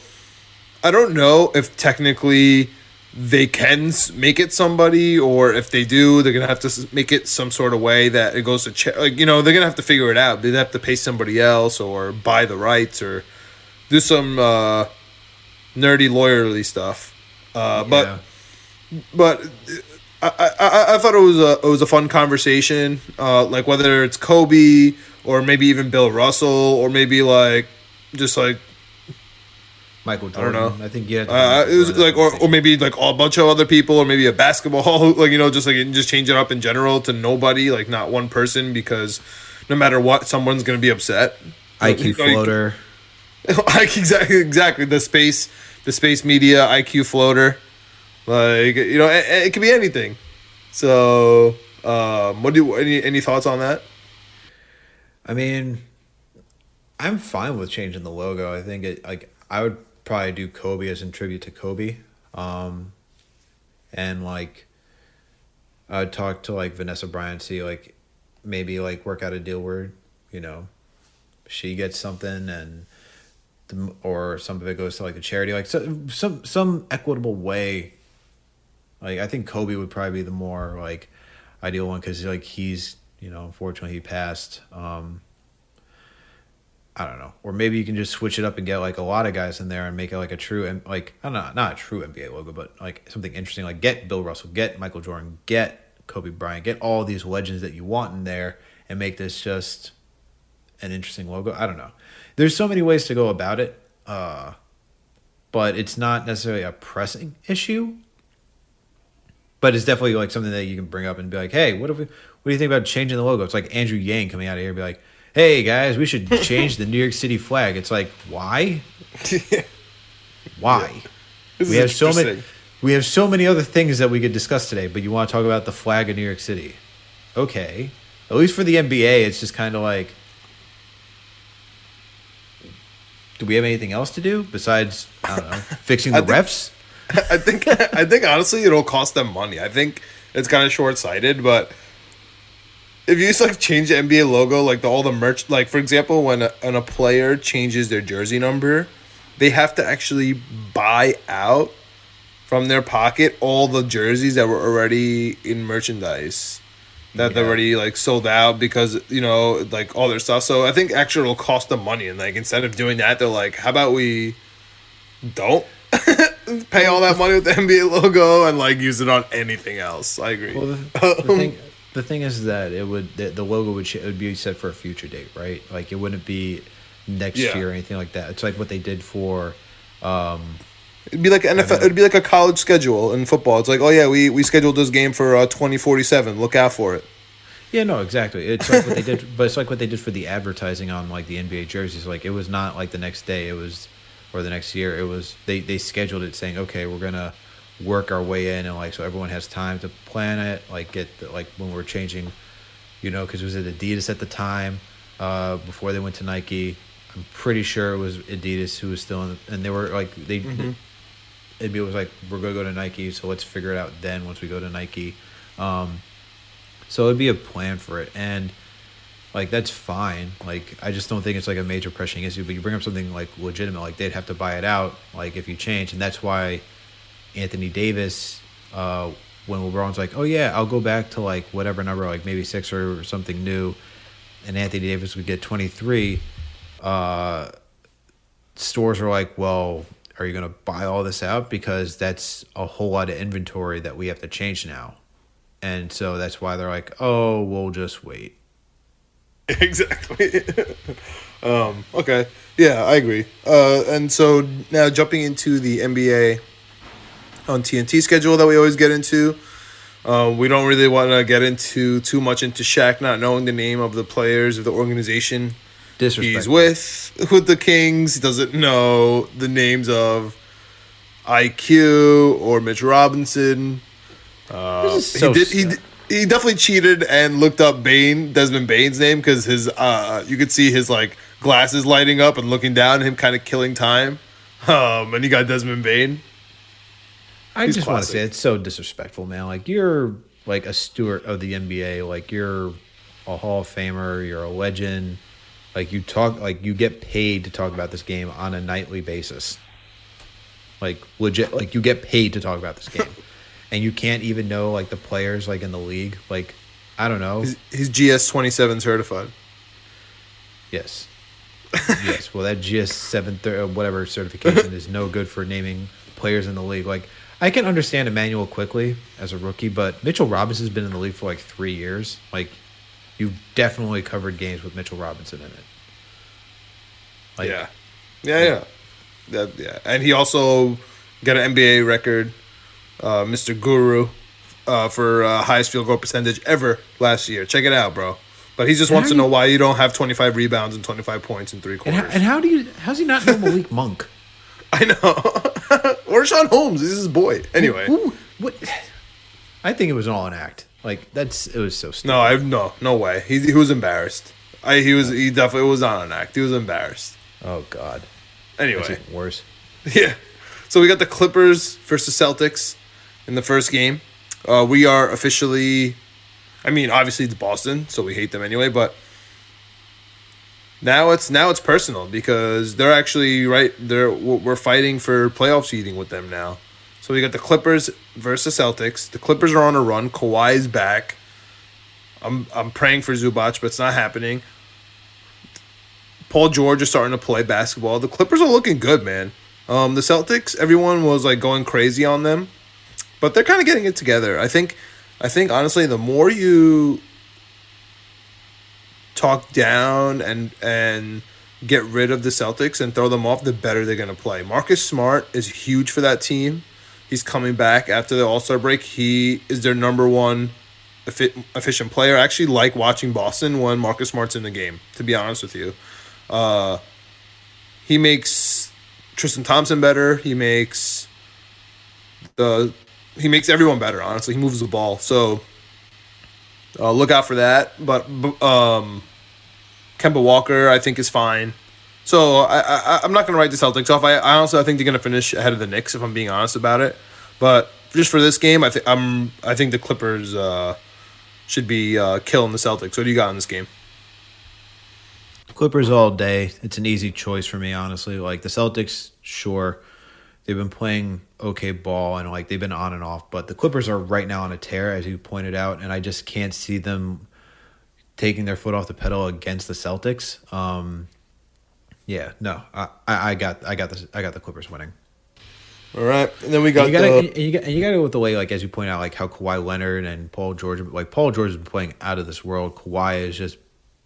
I don't know if technically they can make it somebody, or if they do, they're gonna have to make it some sort of way that it goes to cha- like you know they're gonna have to figure it out. They have to pay somebody else or buy the rights or do some. Uh, nerdy lawyerly stuff. Uh, but Yeah. but I, I, I- I thought it was a it was a fun conversation. Uh, like whether it's Kobe or maybe even Bill Russell or maybe like just like Michael I don't Jordan. know. I think yeah. uh, it was like or, or maybe like a bunch of other people or maybe a basketball like you know just like just change it up in general to nobody like not one person because no matter what someone's gonna be upset. IQ you- floater. like exactly exactly the space the space media IQ floater like you know it, it could be anything so um what do you any any thoughts on that I mean, I'm fine with changing the logo. I think it like I would probably do Kobe as in tribute to Kobe. Um and like I'd talk to like Vanessa Bryant, see like maybe like work out a deal where, you know, she gets something and the, or some of it goes to like a charity, like so, some some equitable way. Like I think Kobe would probably be the more like ideal one because like he's you know unfortunately he passed. Um, I don't know, or maybe you can just switch it up and get like a lot of guys in there and make it like a true and like I don't know, not a true NBA logo, but like something interesting. Like get Bill Russell, get Michael Jordan, get Kobe Bryant, get all these legends that you want in there, and make this just an interesting logo. I don't know. There's so many ways to go about it, uh, but it's not necessarily a pressing issue. But it's definitely like something that you can bring up and be like, "Hey, what if we, what do you think about changing the logo?" It's like Andrew Yang coming out of here and be like, "Hey guys, we should change the New York City flag." It's like, why? Why? This we have so many. We have so many other things that we could discuss today, but you want to talk about the flag of New York City? Okay, at least for the NBA, it's just kind of like, do we have anything else to do besides I don't know fixing the think- refs? I think I think honestly it'll cost them money. I think it's kind of short sighted, but if you just like change the NBA logo, like the all the merch, like for example, when a, when a player changes their jersey number, they have to actually buy out from their pocket all the jerseys that were already in merchandise that they already like sold out because you know like all their stuff. So I think actually it'll cost them money, and like instead of doing that, they're like, how about we don't pay all that money with the NBA logo and like use it on anything else. I agree. Well, the, the thing the thing is that it would the, the logo would it would be set for a future date, right? Like it wouldn't be next Yeah. year or anything like that. It's like what they did for. Um, It'd be like NFL. It'd be like a college schedule in football. It's like, oh yeah, we we scheduled this game for uh, twenty forty seven. Look out for it. Yeah, no, exactly. It's like what they did, but it's like what they did for the advertising on like the NBA jerseys. Like it was not like the next day. It was or the next year. It was they they scheduled it saying, okay, we're gonna work our way in and like so everyone has time to plan it. Like get the, like when we're changing, you know, because it was at Adidas at the time uh, before they went to Nike. I'm pretty sure it was Adidas who was still in, and they were like they. It was like we're gonna go to Nike, so let's figure it out then. Once we go to Nike, um, so it'd be a plan for it, and like that's fine. Like I just don't think it's like a major pressing issue. But you bring up something like legitimate, like they'd have to buy it out, like if you change, and that's why Anthony Davis, uh, when LeBron's like, oh yeah, I'll go back to like whatever number, like maybe six or something new, and Anthony Davis would get twenty three. Uh, stores are like, well, are you going to buy all this out because that's a whole lot of inventory that we have to change now, and so that's why they're like, oh, we'll just wait. exactly. um, okay. Yeah, I agree. Uh, and so now jumping into the NBA on TNT schedule that we always get into. Uh, we don't really want to get into too much into Shaq not knowing the name of the players of the organization he's with with the Kings. He doesn't know the names of IQ or Mitch Robinson. Uh, This is so he did. He, sad. He definitely cheated and looked up Bane Desmond Bane's name because his uh you could see his like glasses lighting up and looking down him kind of killing time. Um, and he got Desmond Bane. I He's just want to say it's so disrespectful, man. Like you're like a steward of the NBA. Like you're a Hall of Famer. You're a legend. Like you talk, like you get paid to talk about this game on a nightly basis. Like legit, like you get paid to talk about this game, and you can't even know like the players like in the league. Like I don't know. He's, he's GS twenty seven certified. Yes. yes. Well, that GS seven thir- uh, whatever certification is no good for naming players in the league. Like I can understand Immanuel Quickley as a rookie, but Mitchell Robinson's been in the league for like three years. Like you've definitely covered games with Mitchell Robinson in it. Like, yeah, yeah, yeah. That yeah, and he also got an NBA record, uh, Mr. Guru, uh, for uh, highest field goal percentage ever last year. Check it out, bro. But he just wants to How know you- why you don't have twenty five rebounds and twenty five points in three And quarters. how, and how do you? How's he not know Malik Monk? I know. or Richaun Holmes. This is his boy. Anyway, Who? What? I think it was all an act. Like that's it was so stupid. no, I no, no way. He he was embarrassed. I he was he definitely was on an act. He was embarrassed. Oh God. Anyway, worse. Yeah. So we got the Clippers versus Celtics in the first game. Uh, we are officially, I mean, obviously it's Boston, so we hate them anyway. But now it's now it's personal because they're actually right. They're we're fighting for playoff seeding with them now. So we got the Clippers versus Celtics. The Clippers are on a run. Kawhi's back. I'm I'm praying for Zubac, but it's not happening. Paul George is starting to play basketball. The Clippers are looking good, man. Um, the Celtics, everyone was like going crazy on them, but they're kind of getting it together. I think, I think honestly, the more you talk down and and get rid of the Celtics and throw them off, the better they're gonna play. Marcus Smart is huge for that team. He's coming back after the All Star break. He is their number one efficient player. I actually like watching Boston when Marcus Smart's in the game. To be honest with you, uh, he makes Tristan Thompson better. He makes the he makes everyone better. Honestly, he moves the ball. So uh, look out for that. But um, Kemba Walker, I think, is fine. So I, I I'm not gonna write the Celtics off. I, I honestly I think they're gonna finish ahead of the Knicks if I'm being honest about it. But just for this game, I think I'm I think the Clippers uh, should be uh, killing the Celtics. What do you got in this game? Clippers all day. It's an easy choice for me, honestly. Like the Celtics, sure, they've been playing okay ball and like they've been on and off, but the Clippers are right now on a tear, as you pointed out, and I just can't see them taking their foot off the pedal against the Celtics. Um, yeah, no, I, I got I got the I got the Clippers winning. All right, and then we got And you gotta the and you got and you gotta go with the way like as you point out like how Kawhi Leonard and Paul George like Paul George has been playing out of this world. Kawhi is just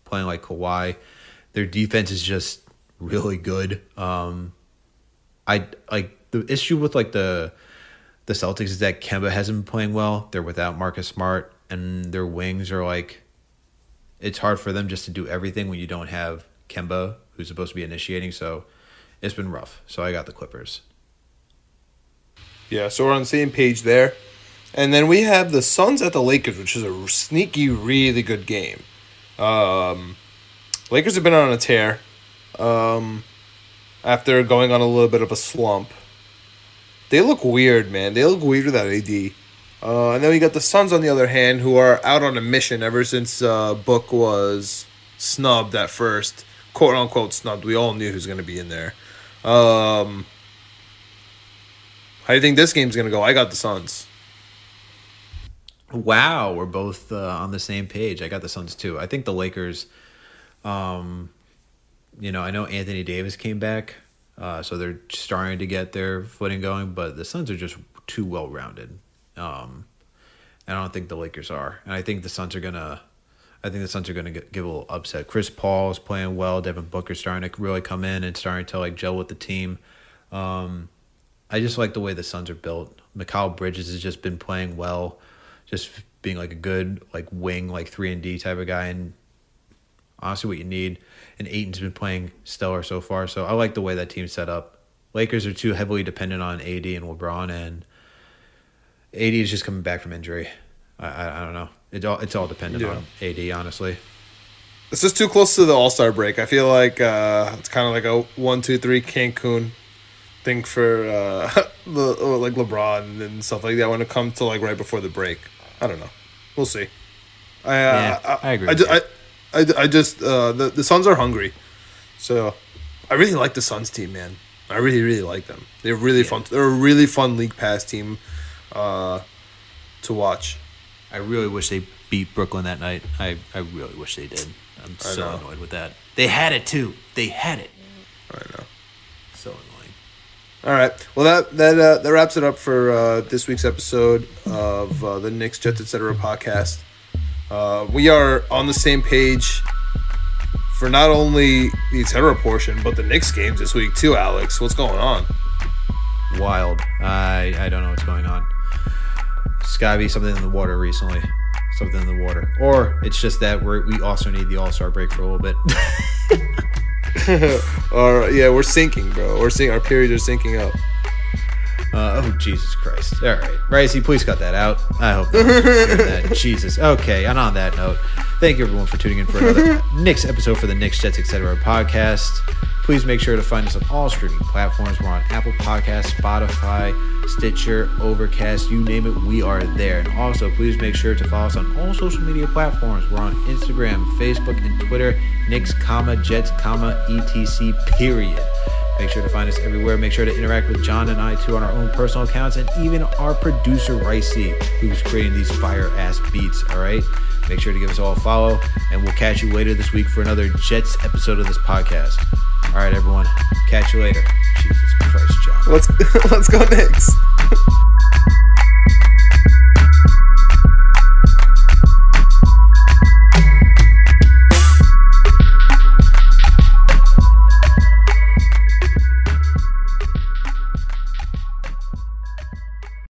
playing like Kawhi. Their defense is just really good. Um, I like the issue with like the the Celtics is that Kemba hasn't been playing well. They're without Marcus Smart, and their wings are like it's hard for them just to do everything when you don't have Kemba, who's supposed to be initiating. So it's been rough. So I got the Clippers. Yeah, so we're on the same page there. And then we have the Suns at the Lakers, which is a sneaky, really good game. Um, Lakers have been on a tear um, after going on a little bit of a slump. They look weird, man. They look weird without AD. Uh, and then we got the Suns, on the other hand, who are out on a mission ever since uh, Book was snubbed at first. Quote unquote snubbed. We all knew who's going to be in there. Um, how do you think this game's gonna go? I got the Suns. Wow, we're both uh, on the same page. I got the Suns too. I think the Lakers. Um, you know, I know Anthony Davis came back, uh, so they're starting to get their footing going. But the Suns are just too well rounded. Um, I don't think the Lakers are, and I think the Suns are gonna. I think the Suns are gonna get, give a little upset. Chris Paul is playing well. Devin Booker's starting to really come in and starting to like gel with the team. Um, I just like the way the Suns are built. Mikal Bridges has just been playing well, just being like a good like wing, like three and D type of guy, and honestly, what you need. And Ayton's been playing stellar so far, so I like the way that team's set up. Lakers are too heavily dependent on AD and LeBron, and AD is just coming back from injury. I I, I don't know. It's all it's all dependent Yeah. on AD, honestly. This is too close to the All Star break. I feel like uh, it's kind of like a one, two, three Cancun thing for uh, the like LeBron and stuff like that when it comes to like right before the break. I don't know. We'll see. I uh, Yeah, I agree I, with ju- you. I, I, I just uh, the the Suns are hungry, so I really like the Suns team, man. I really really like them. They're really fun. They're a really fun league pass team uh, to watch. I really wish they beat Brooklyn that night. I, I really wish they did. I'm so know. annoyed with that. They had it too. They had it. I know. So annoying. All right. Well, that that uh, that wraps it up for uh, this week's episode of uh, the Knicks Jets Etc. podcast. Uh, we are on the same page for not only the Etc. portion, but the Knicks games this week too. Alex, what's going on? Wild. I I don't know what's going on. It's gotta be something in the water recently. Something in the water, or it's just that we we also need the All Star break for a little bit. Or yeah, we're sinking, bro. We're sinking. Our periods are syncing up. Uh, oh Jesus Christ! All right, Ricey, please cut that out. I hope no one's hearing that. Jesus. Okay, and on that note, thank you everyone for tuning in for another Knicks episode for the Knicks Jets Etc. podcast. Please make sure to find us on all streaming platforms. We're on Apple Podcasts, Spotify, Stitcher, Overcast, you name it, we are there. And also, please make sure to follow us on all social media platforms. We're on Instagram, Facebook, and Twitter. Knicks, comma Jets, comma etc. Period. Make sure to find us everywhere. Make sure to interact with John and I too on our own personal accounts, and even our producer Ricey, who's creating these fire ass beats. All right. Make sure to give us all a follow, and we'll catch you later this week for another Jets episode of this podcast. All right, everyone. Catch you later. Jesus Christ, John. Let's let's go Knicks.